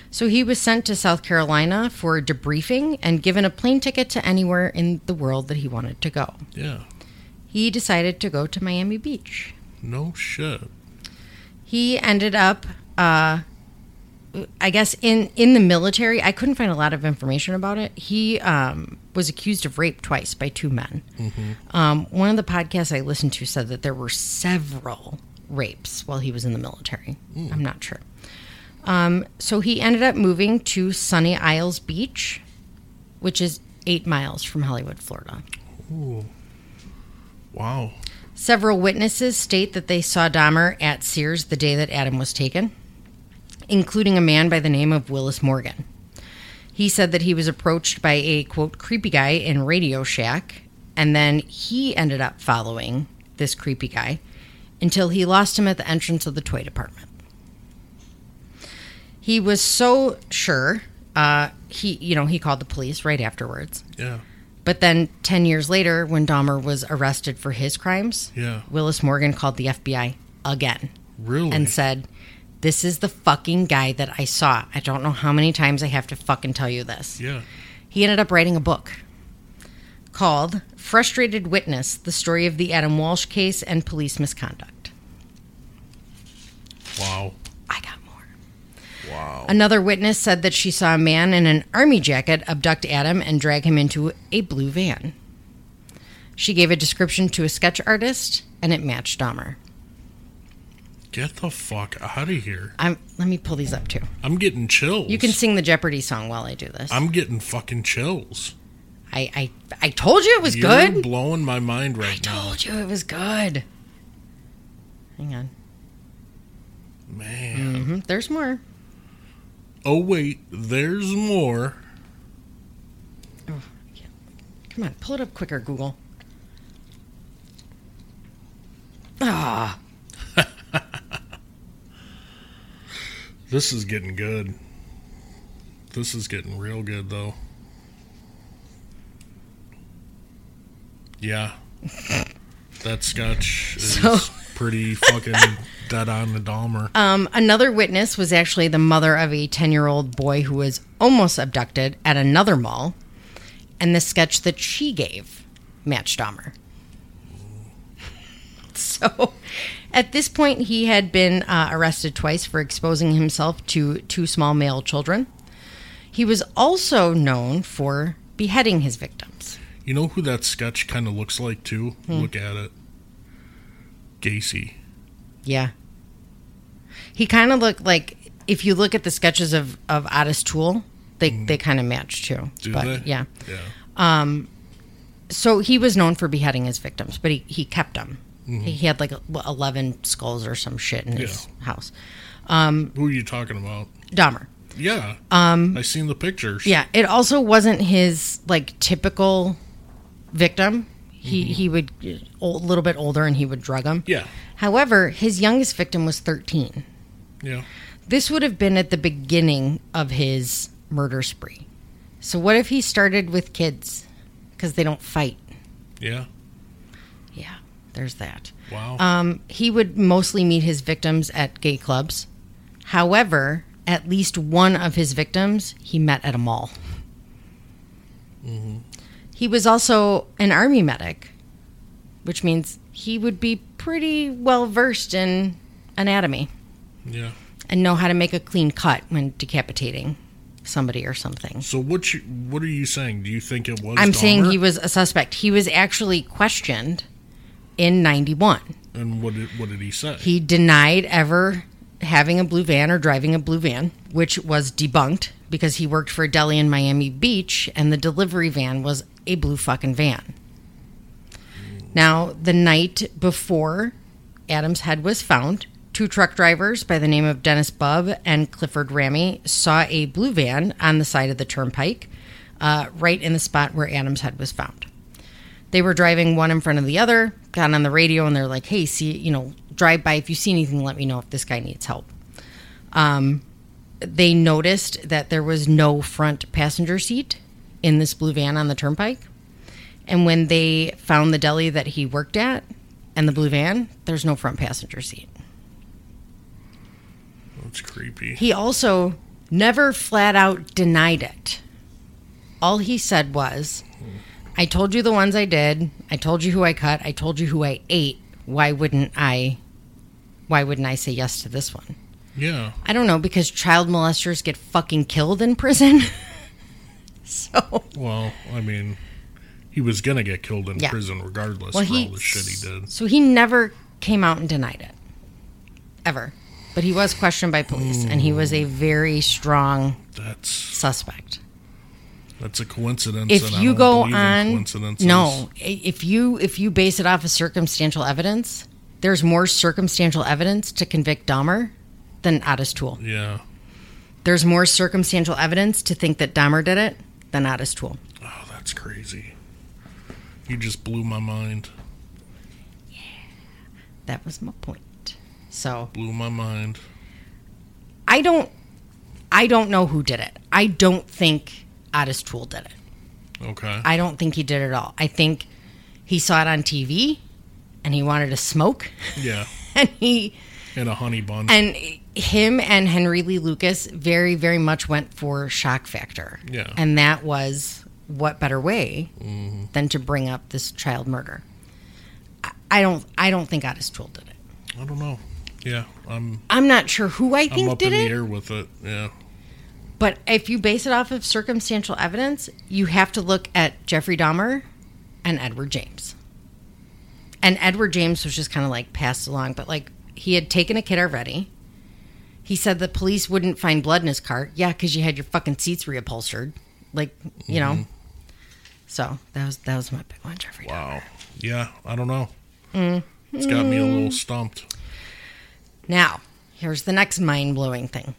So he was sent to South Carolina for a debriefing and given a plane ticket to anywhere in the world that he wanted to go. Yeah. He decided to go to Miami Beach. No shit. He ended up, uh, I guess, in in the military. I couldn't find a lot of information about it. He um, was accused of rape twice by two men. Um, one of the podcasts I listened to said that there were several rapes while he was in the military. I'm not sure. Um, so he ended up moving to Sunny Isles Beach, which is eight miles from Hollywood, Florida. Ooh. Wow. Several witnesses state that they saw Dahmer at Sears the day that Adam was taken, including a man by the name of Willis Morgan. He said that he was approached by a quote creepy guy in Radio Shack, and then he ended up following this creepy guy until he lost him at the entrance of the toy department. He was so sure, uh, he you know he called the police right afterwards. Yeah. But then 10 years later, when Dahmer was arrested for his crimes, Yeah. Willis Morgan called the FBI again Really? and said, This is the fucking guy that I saw. I don't know how many times I have to fucking tell you this. yeah. He ended up writing a book called Frustrated Witness The Story of the Adam Walsh Case and Police Misconduct. Wow. I got more. Wow. Another witness said that she saw a man in an army jacket abduct Adam and drag him into a blue van. She gave a description to a sketch artist, and it matched Dahmer. Get the fuck out of here. I'm, let me pull these up too. I'm getting chills. You can sing the Jeopardy song while I do this. I'm getting fucking chills. I, I, I told you it was You're good. blowing my mind I right now. told you it was good. Hang on. Man. hmm There's more. Oh wait, there's more. Come on, pull it up quicker, Google. Ah, This is getting good. This is getting real good though. Yeah. [LAUGHS] That sketch is So- [LAUGHS] pretty fucking dead on the Dahmer. Um, another witness was actually the mother of a 10 year old boy who was almost abducted at another mall. And the sketch that she gave matched Dahmer. [LAUGHS] So at this point, he had been uh, arrested twice for exposing himself to two small male children. He was also known for beheading his victims. You know who that sketch kind of looks like too? Hmm. Look at it. Gacy. Yeah. He kind of looked like if you look at the sketches of of Otis Toole, they they kind of match too. Mm. Do but they? yeah. Yeah. Um, So he was known for beheading his victims, but he he kept them. Mm-hmm. He, had like eleven skulls or some shit in his house. Who are you talking about? Dahmer. Yeah. Um I seen the pictures. Yeah. It also wasn't his like typical victim. He Mm-hmm. he would a little bit older and he would drug them. Yeah. However, his youngest victim was thirteen. Yeah. This would have been at the beginning of his murder spree. So what if he started with kids because they don't fight? Yeah. There's that. Wow. Um, he would mostly meet his victims at gay clubs. However, at least one of his victims he met at a mall. He was also an army medic, which means he would be pretty well versed in anatomy. yeah. and know how to make a clean cut when decapitating somebody or something. So what you what are you saying? Do you think it was? I'm saying he was a suspect. He was actually questioned in 91. And what did what did he say? He denied ever having a blue van or driving a blue van, which was debunked because he worked for a deli in Miami Beach and the delivery van was a blue fucking van. Now, the night before Adam's head was found, two truck drivers by the name of Dennis Bubb and Clifford Ramey saw a blue van on the side of the turnpike, uh, right in the spot where Adam's head was found they were driving one in front of the other, got on the radio, and they're like, "Hey, see, you know, drive by if you see anything, let me know if this guy needs help." Um, they noticed that there was no front passenger seat in this blue van on the turnpike, and when they found the deli that he worked at and the blue van, there's no front passenger seat. That's creepy. He also never flat out denied it. All he said was, I told you the ones I did. I told you who I cut. I told you who I ate. Why wouldn't I why wouldn't I say yes to this one? Yeah. I don't know because child molesters get fucking killed in prison. [LAUGHS] so, Well, I mean, he was gonna get killed in Yeah. prison regardless well for he all the shit he did. So he never came out and denied it. Ever. But he was questioned by police and he was a hmm. very strong That's suspect. That's a coincidence. if you go on no if you if you base it off of circumstantial evidence there's more circumstantial evidence to convict Dahmer than Otis Toole. Yeah. There's more circumstantial evidence to think that Dahmer did it than Otis Toole. Oh, that's crazy. You just blew my mind. Yeah. That was my point. So Blew my mind. I don't I don't know who did it. I don't think Otis Toole did it. Okay. I don't think he did it at all. I think he saw it on TV and he wanted to smoke yeah. [LAUGHS] and he And a honey bun. and him and Henry Lee Lucas very very much went for shock factor. Yeah. And that was what better way mm-hmm. than to bring up this child murder. I- don't I don't think Otis Toole did it. I don't know. Yeah, I'm I'm not sure who I I'm think up did in it. the air with it. Yeah. But if you base it off of circumstantial evidence, you have to look at Jeffrey Dahmer and Edward James. And Edward James was just kind of like passed along, but like he had taken a kid already. He said the police wouldn't find blood in his car. Yeah, because you had your fucking seats reupholstered. Like, you know. So that was that was my big one, Jeffrey. Dahmer. Wow. Yeah, I don't know. It's got me a Mm. little stumped. Now, here's the next mind blowing thing.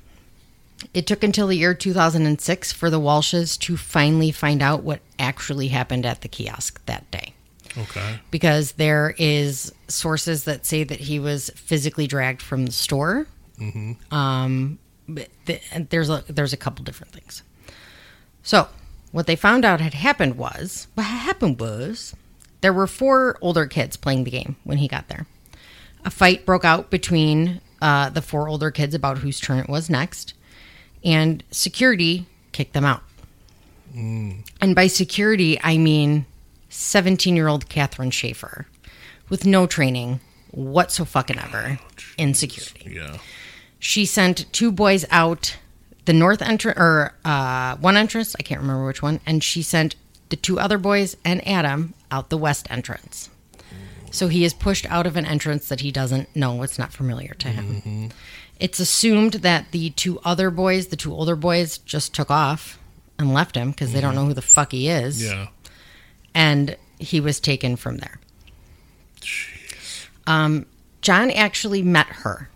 It took until the year 2006 for the Walshes to finally find out what actually happened at the kiosk that day. Okay. Because there is sources that say that he was physically dragged from the store. Hmm. Um, but th- and there's a there's a couple different things. So, what they found out had happened was what happened was there were four older kids playing the game when he got there. A fight broke out between uh, the four older kids about whose turn it was next, and security kicked them out. And by security, I mean 17 year old Catherine Schaefer with no training whatsoever in security. Yeah. She sent two boys out the north entrance, or uh, one entrance, I can't remember which one, and she sent the two other boys and Adam out the west entrance. So he is pushed out of an entrance that he doesn't know, it's not familiar to him. It's assumed that the two other boys, the two older boys, just took off and left him because they don't know who the fuck he is. Yeah. And he was taken from there. Um, John actually met her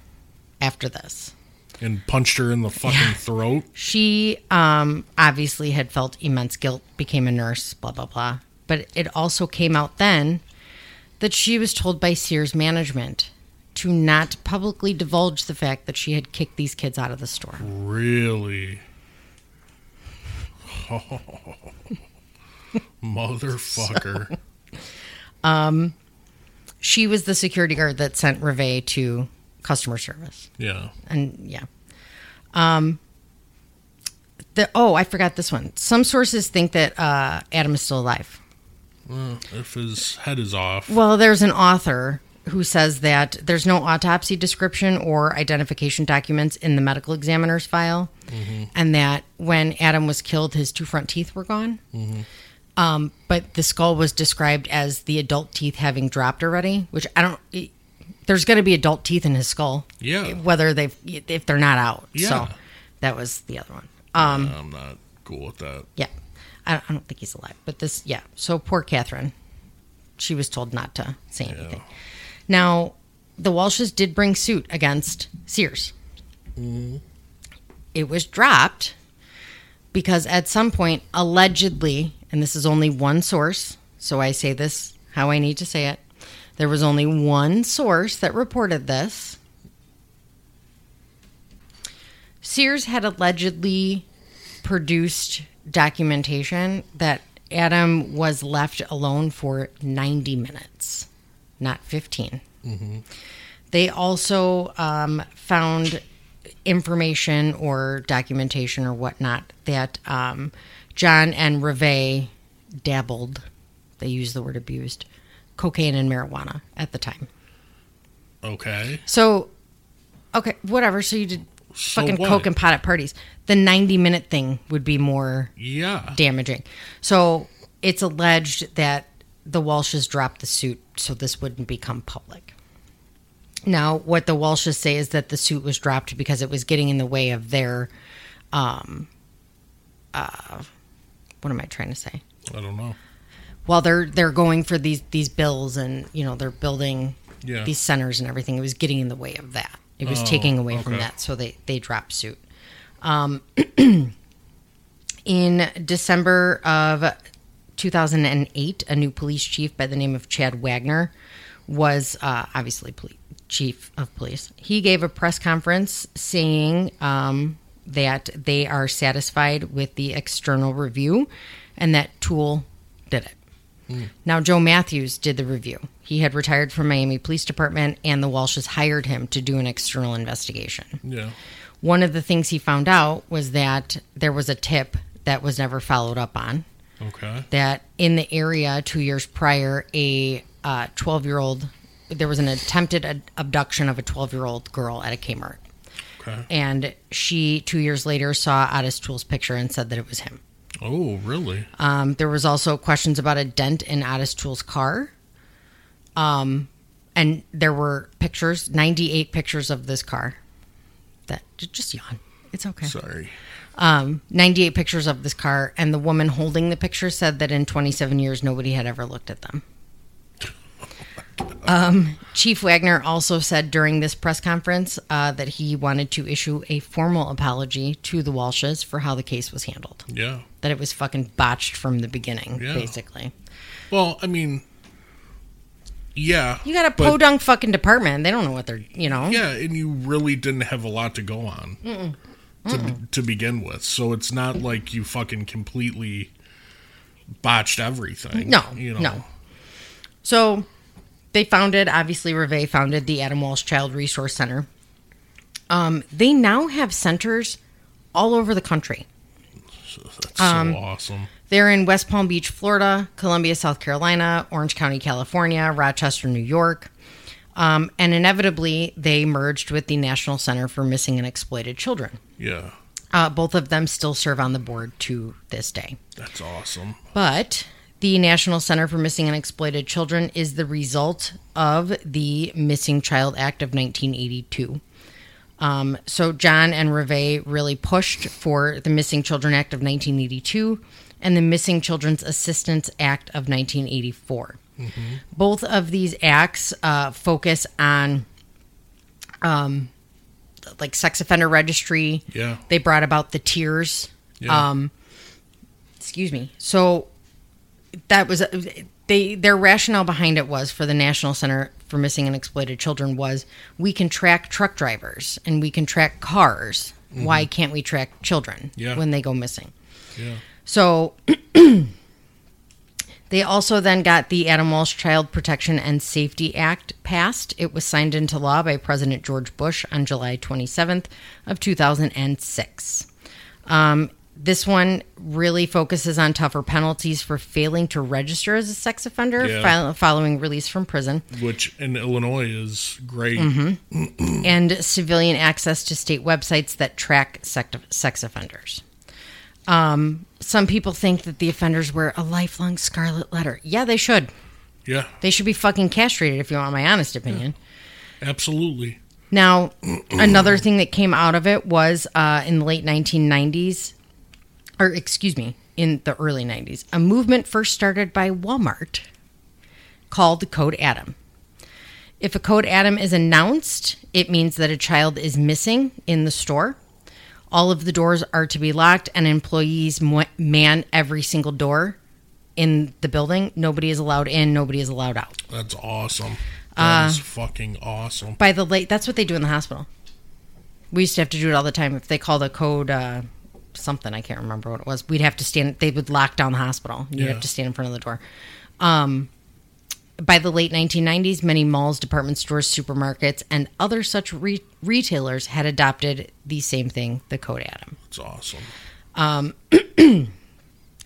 after this. And punched her in the fucking throat. She um, obviously had felt immense guilt, became a nurse, blah, blah, blah. But it also came out then that she was told by Sears management to not publicly divulge the fact that she had kicked these kids out of the store. Really? [LAUGHS] Motherfucker. [LAUGHS] Um, She was the security guard that sent Reve to customer service. Yeah. and yeah. Um. The oh, I forgot this one. Some sources think that uh, Adam is still alive. Well, if his head is off. Well, there's an author who says that there's no autopsy description or identification documents in the medical examiner's file, and that when Adam was killed, his two front teeth were gone. Um, but the skull was described as the adult teeth having dropped already, which I don't. it- there's going to be adult teeth in his skull, Yeah. whether they if they're not out. Yeah. So that was the other one. Um, I'm not cool with that. yeah, I, I don't think he's alive, but this, yeah. So poor Catherine, she was told not to say anything. Now, the Walshes did bring suit against Sears. Mm-hmm. It was dropped because at some point, allegedly, and this is only one source, so I say this how I need to say it. There was only one source that reported this. Sears had allegedly produced documentation that Adam was left alone for 90 minutes, not 15. They also um, found information or documentation or whatnot that um, John and Reve dabbled, they use the word abused, cocaine and marijuana at the time. Okay. So, okay, whatever. So you did So fucking what? coke and pot at parties. The 90 minute thing would be more Yeah. damaging. So it's alleged that the Walshes dropped the suit so this wouldn't become public. Now, what the Walshes say is that the suit was dropped because it was getting in the way of their, um, uh, what am I trying to say? I don't know. Well, they're they're going for these these bills and you know they're building Yeah. these centers and everything. It was getting in the way of that. It was Oh, taking away from that, so they they dropped suit. Um, [CLEARS THROAT] in December of 2008, a new police chief by the name of Chad Wagner was uh, obviously poli- chief of police. He gave a press conference saying um, that they are satisfied with the external review and that Toole did it. Now, Joe Matthews did the review. He had retired from Miami Police Department, and the Walshes hired him to do an external investigation. Yeah. One of the things he found out was that there was a tip that was never followed up on. Okay. That in the area two years prior, a 12 year old, there was an attempted ad- abduction of a 12 year old girl at a Kmart. Okay. And she, two years later, saw Otis Toole's picture and said that it was him. Oh, really? Um, there was also questions about a dent in Otis Toole's car. Um, and there were pictures, 98 pictures of this car. That just yawn. It's okay. Sorry. Um, 98 pictures of this car, and the woman holding the picture said that in 27 years nobody had ever looked at them. Um, Chief Wagner also said during this press conference uh, that he wanted to issue a formal apology to the Walshes for how the case was handled. Yeah. That it was fucking botched from the beginning, Yeah. basically. Well, I mean, yeah. You got a but- podunk fucking department. They don't know what they're, you know. Yeah, and you really didn't have a lot to go on to to begin with. So it's not like you fucking completely botched everything. No, you know. no. So they founded, obviously, Reve founded the Adam Walsh Child Resource Center. Um, they now have centers all over the country. That's Um, so awesome. They're in West Palm Beach, Florida, Columbia, South Carolina, Orange County, California, Rochester, New York. Um, and inevitably, they merged with the National Center for Missing and Exploited Children. Yeah, Uh, both of them still serve on the board to this day. that's awesome. But the National Center for Missing and Exploited Children is the result of the Missing Child Act of 1982. Um, so John and Reve really pushed for the Missing Children Act of 1982 and the Missing Children's Assistance Act of 1984. Both of these acts uh, focus on um, like sex offender registry. Yeah. They brought about the tiers. Yeah. Um, excuse me. So that was they their rationale behind it was for the National Center for Missing and Exploited Children was we can track truck drivers and we can track cars. Why can't we track children Yeah. when they go missing? Yeah. So [CLEARS THROAT] they also then got the Adam Walsh Child Protection and Safety Act passed. It was signed into law by President George Bush on July 27th of 2006. Um, this one really focuses on tougher penalties for failing to register as a sex offender Yeah. fol- following release from prison which in Illinois is great. Mm-hmm. and civilian access to state websites that track sex offenders. Um, some people think that the offenders wear a lifelong scarlet letter. Yeah, they should. Yeah, They should be fucking castrated, if you want my honest opinion. absolutely. Now, [CLEARS THROAT] another thing that came out of it was uh, in the late 1990s, or excuse me, in the early 90s, a movement first started by Walmart called the Code Adam. If a Code Adam is announced, it means that a child is missing in the store. All of the doors are to be locked, and employees man every single door in the building. Nobody is allowed in, nobody is allowed out. That's awesome. Uh, That is fucking awesome. by the late that's what they do in the hospital we used to have to do it all the time if they called a code uh, something i can't remember what it was we'd have to stand they would lock down the hospital you'd Yeah. have to stand in front of the door um, by the late 1990s many malls department stores supermarkets and other such re- retailers had adopted the same thing the code adam It's awesome. [CLEARS THROAT]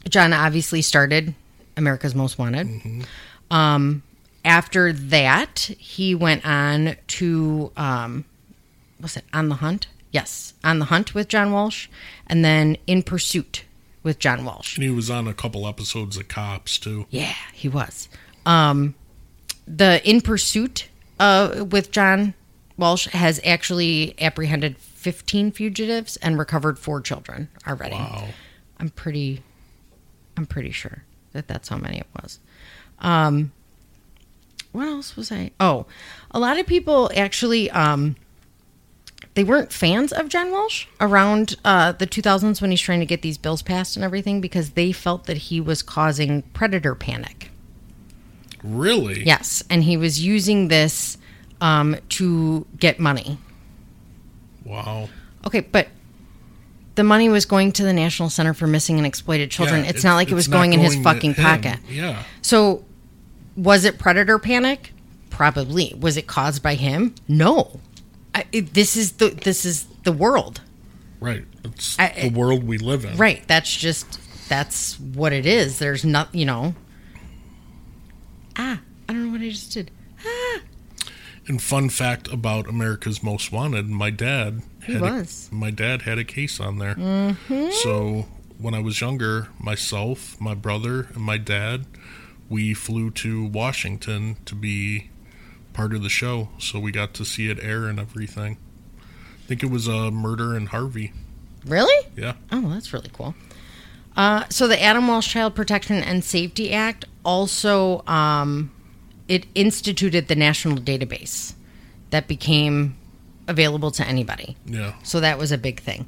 John obviously started America's Most Wanted. Um, after that, he went on to um, what's it? On the Hunt. Yes, On the Hunt with John Walsh, and then In Pursuit with John Walsh. And he was on a couple episodes of Cops too. Yeah, he was. Um, the In Pursuit uh, with John Walsh has actually apprehended 15 fugitives and recovered four children already. Wow. I'm pretty I'm pretty sure that that's how many it was. Um what else was I? Oh, a lot of people actually um they weren't fans of John Walsh around uh, the 2000s when he's trying to get these bills passed and everything because they felt that he was causing predator panic. Really? Yes, and he was using this um, to get money. Wow. Okay, but the money was going to the National Center for Missing and Exploited Children. Yeah, it's, not like it was not going in his fucking pocket. Yeah. So, was it predator panic? Probably. Was it caused by him? No. I, it, this is the this is the world, Right. It's I- the world we live in. right? That's just that's what it is. There's not, you know. Ah, I don't know what I just did. And fun fact about America's Most Wanted, my dad He had was. A, my dad had a case on there. Mm-hmm. So when I was younger, myself, my brother, and my dad, we flew to Washington to be part of the show. So we got to see it air and everything. I think it was a uh, murder in Harvey. Really? Yeah. Oh, that's really cool. Uh, so the Adam Walsh Child Protection and Safety Act also um, it instituted the national database that became available to anybody. Yeah. So that was a big thing.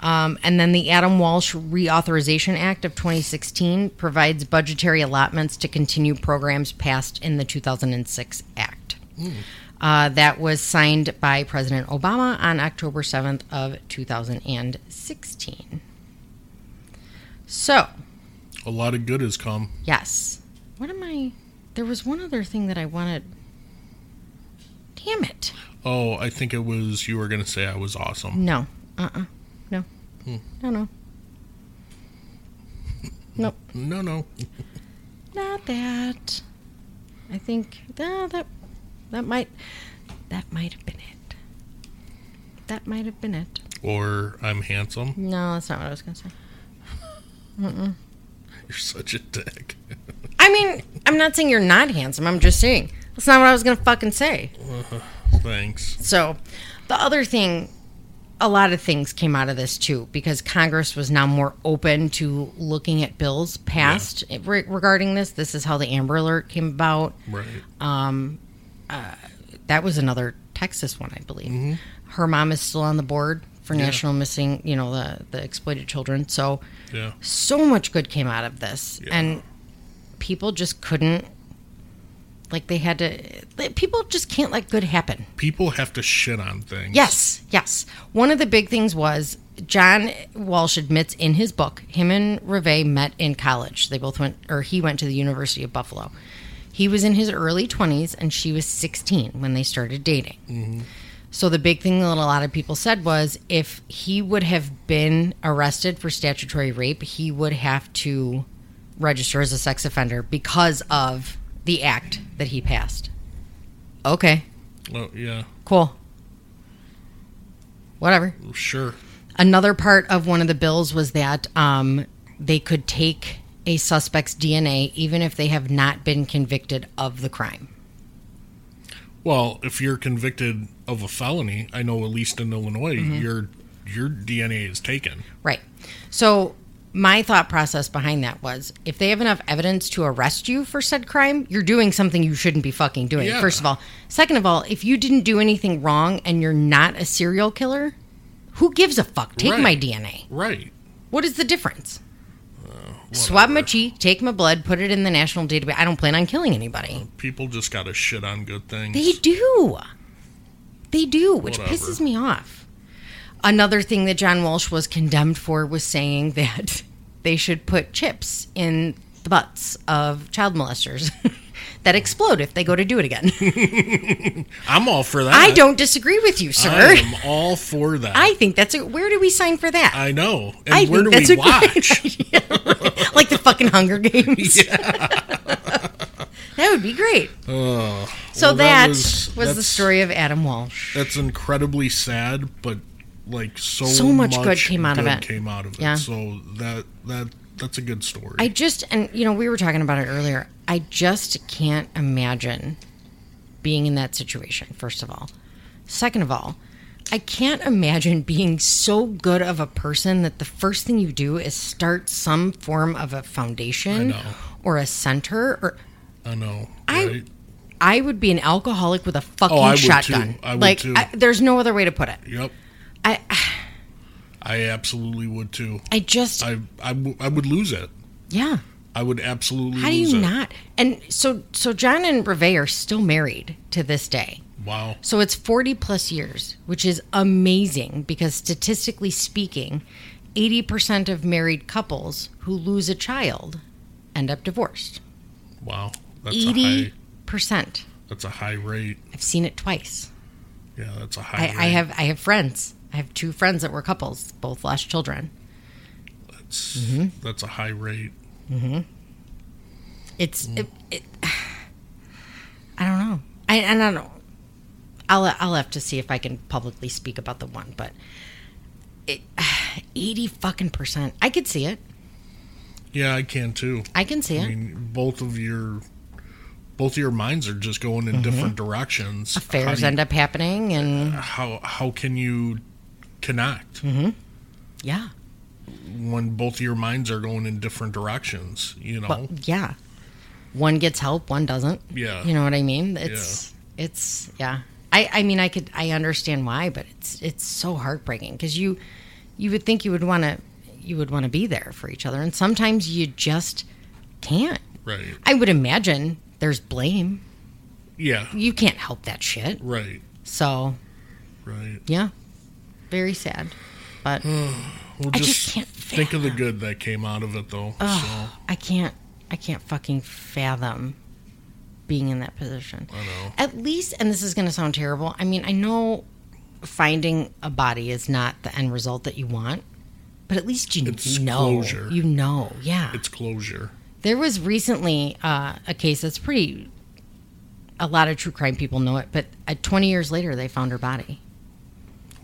Um, and then the Adam Walsh Reauthorization Act of 2016 provides budgetary allotments to continue programs passed in the 2006 Act. Uh, that was signed by President Obama on October 7th of 2016. So, A lot of good has come. yes. What am I? There was one other thing that I wanted. Damn it. Oh, I think it was you were going to say I was awesome. No. Uh uh No. No, no. Nope. No, no. Not that. I think uh, that that might that might have been it. That might have been it. Or I'm handsome. No, that's not what I was gonna say. You're such a dick. [LAUGHS] I mean, I'm not saying you're not handsome. I'm just saying that's not what I was gonna fucking say. Thanks. So, the other thing, a lot of things came out of this too, because Congress was now more open to looking at bills passed re- regarding this. This is how the Amber Alert came about. Right. Um, uh, That was another Texas one, I believe. Her mom is still on the board for National Missing, you know, the the exploited children. So, Yeah. so much good came out of this, Yeah. and people just couldn't. Like they had to, people just can't let good happen. People have to shit on things. Yes, yes. One of the big things was John Walsh admits in his book, him and Reve met in college. They both went, or he went to the University of Buffalo. He was in his early 20s and she was 16 when they started dating. Mm-hmm. So the big thing that a lot of people said was if he would have been arrested for statutory rape, he would have to register as a sex offender because of the act that he passed. Okay, Oh, yeah, cool. Whatever. sure. Another part of one of the bills was that um, they could take a suspect's DNA even if they have not been convicted of the crime. Well, if you're convicted of a felony, I know at least in Illinois, Mm-hmm. your your DNA is taken. Right. So my thought process behind that was if they have enough evidence to arrest you for said crime, you're doing something you shouldn't be fucking doing. Yeah. First of all. Second of all, if you didn't do anything wrong and you're not a serial killer, who gives a fuck? Take Right. my DNA. Right. What is the difference? Swab my cheek, take my blood, put it in the national database. I don't plan on killing anybody. People just got to shit on good things. They do. They do, which Whatever. pisses me off. Another thing that John Walsh was condemned for was saying that [LAUGHS] they should put chips in the butts of child molesters [LAUGHS] that explode if they go to do it again. [LAUGHS] I'm all for that. I don't disagree with you, sir. I am all for that. I think that's a. Where do we sign for that? I know. And I where do we that's a great watch? [LAUGHS] idea. like the fucking Hunger Games. [LAUGHS] that would be great. Uh, So well, that, was, was- the story of Adam Walsh. That's incredibly sad, but like so So much good came out of it. Came out of it. Yeah. So that that that's a good story. I just, and you know, we were talking about it earlier. I just can't imagine being in that situation, first of all. Second of all, I can't imagine being so good of a person that the first thing you do is start some form of a foundation or a center or I know. I- right? I would be an alcoholic with a oh, fucking Oh, I would too. shotgun. I would like too. I, there's no other way to put it. Yep. I I absolutely would too. I just I I, w- I would lose it. yeah. I would absolutely How do you not? And so so John and Reve are still married to this day. Wow. So it's 40 plus years, which is amazing because statistically speaking, 80% of married couples who lose a child end up divorced. Wow. That's 80%. that's a high rate. I've seen it twice. Yeah, that's a high I, rate. I have I have friends. I have two friends that were couples, both lost children. that's, Mm-hmm. that's a high rate. Mm-hmm. It's mm. it, it, [SIGHS] I don't know. I and I don't. I'll I'll have to see if I can publicly speak about the one, but it [SIGHS] eighty fucking percent. I could see it. Yeah, I can too. I can see it. I it. mean, both of your both of your minds are just going in mm-hmm. different directions. Affairs you- end up happening, and how how can you connect Mm-hmm. yeah, when both of your minds are going in different directions? You know. but yeah, one gets help, one doesn't. Yeah. You know what I mean? It's it's yeah. I I mean I could I understand why, but it's it's so heartbreaking because you you would think you would want to you would want to be there for each other, and sometimes you just can't. right. I would imagine there's blame. Yeah. You can't help that shit. Right. So Right. yeah, very sad. But [SIGHS] [SIGHS] Well, I just, just can't think of the good that came out of it, though. Ugh, I can't I can't fucking fathom being in that position. I know. At least, and this is going to sound terrible. I mean, I know finding a body is not the end result that you want, but at least you It's know. closure. You know, yeah. It's closure. There was recently uh, a case that's pretty. A lot of true crime people know it, but uh, 20 years later, they found her body.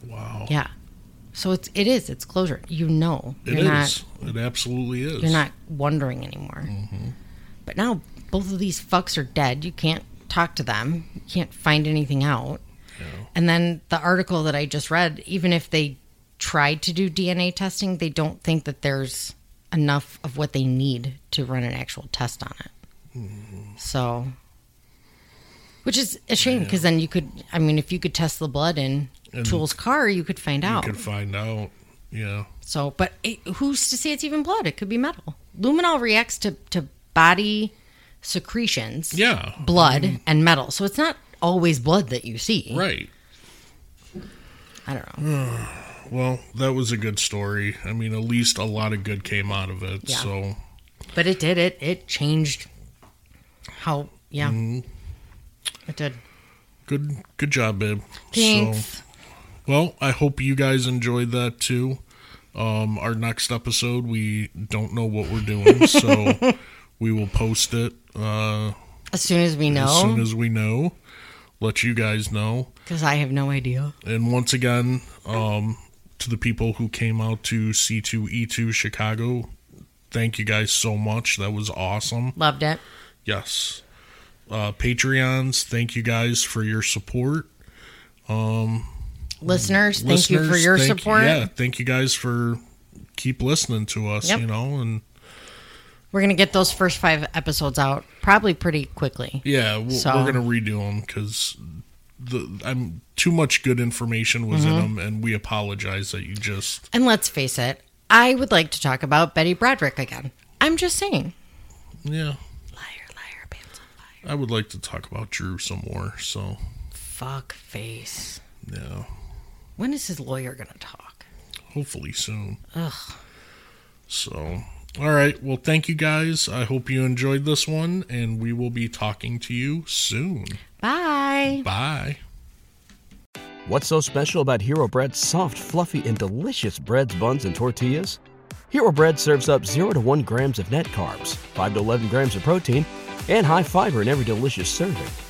Wow. Yeah, so it's it is it's closure. You know, It is. not It absolutely is. you're not wondering anymore. Mm-hmm. But now both of these fucks are dead. You can't talk to them. You can't find anything out. And then the article that I just read, even if they tried to do DNA testing, they don't think that there's enough of what they need to run an actual test on it. Mm-hmm. So, which is a shame because then you could, I mean, if you could test the blood in And Toole's car, you could find out. You could find out. Yeah. So, but it, who's to say it's even blood? It could be metal. Luminol reacts to, to body secretions, Yeah. blood, and metal. So it's not always blood that you see. Right. I don't know. [SIGHS] Well, that was a good story. I mean, at least a lot of good came out of it. Yeah. So, But it did. It it changed how. Yeah. Mm-hmm. It did. good good job, babe. Thanks. So, well, I hope you guys enjoyed that too. Um, our next episode, we don't know what we're doing, [LAUGHS] so we will post it uh, as soon as we know. as soon as we know. Let you guys know. because I have no idea. And once again, um, to the people who came out to C2E2 Chicago, thank you guys so much. That was awesome. Loved it. Yes. Uh, Patreons, thank you guys for your support. Listeners, thank you for your thank- support. Yeah, thank you guys for keep listening to us, Yep. you know, and We're gonna get those first five episodes out probably pretty quickly. yeah, we'll, So- we're gonna redo them because the I'm too much good information was Mm-hmm. in them, and we apologize that you just And let's face it, I would like to talk about Betty Broderick again. I'm just saying. yeah. Liar, liar, pants on fire. I would like to talk about Drew some more. So Fuck face. yeah, When is his lawyer gonna talk? hopefully soon. Ugh. So, all right. Well, thank you guys. I hope you enjoyed this one, and we will be talking to you soon. Bye. Bye. What's so special about Hero Bread's soft, fluffy, and delicious breads, buns, and tortillas? Hero Bread serves up 0 to 1 grams of net carbs, 5 to 11 grams of protein, and high fiber in every delicious serving.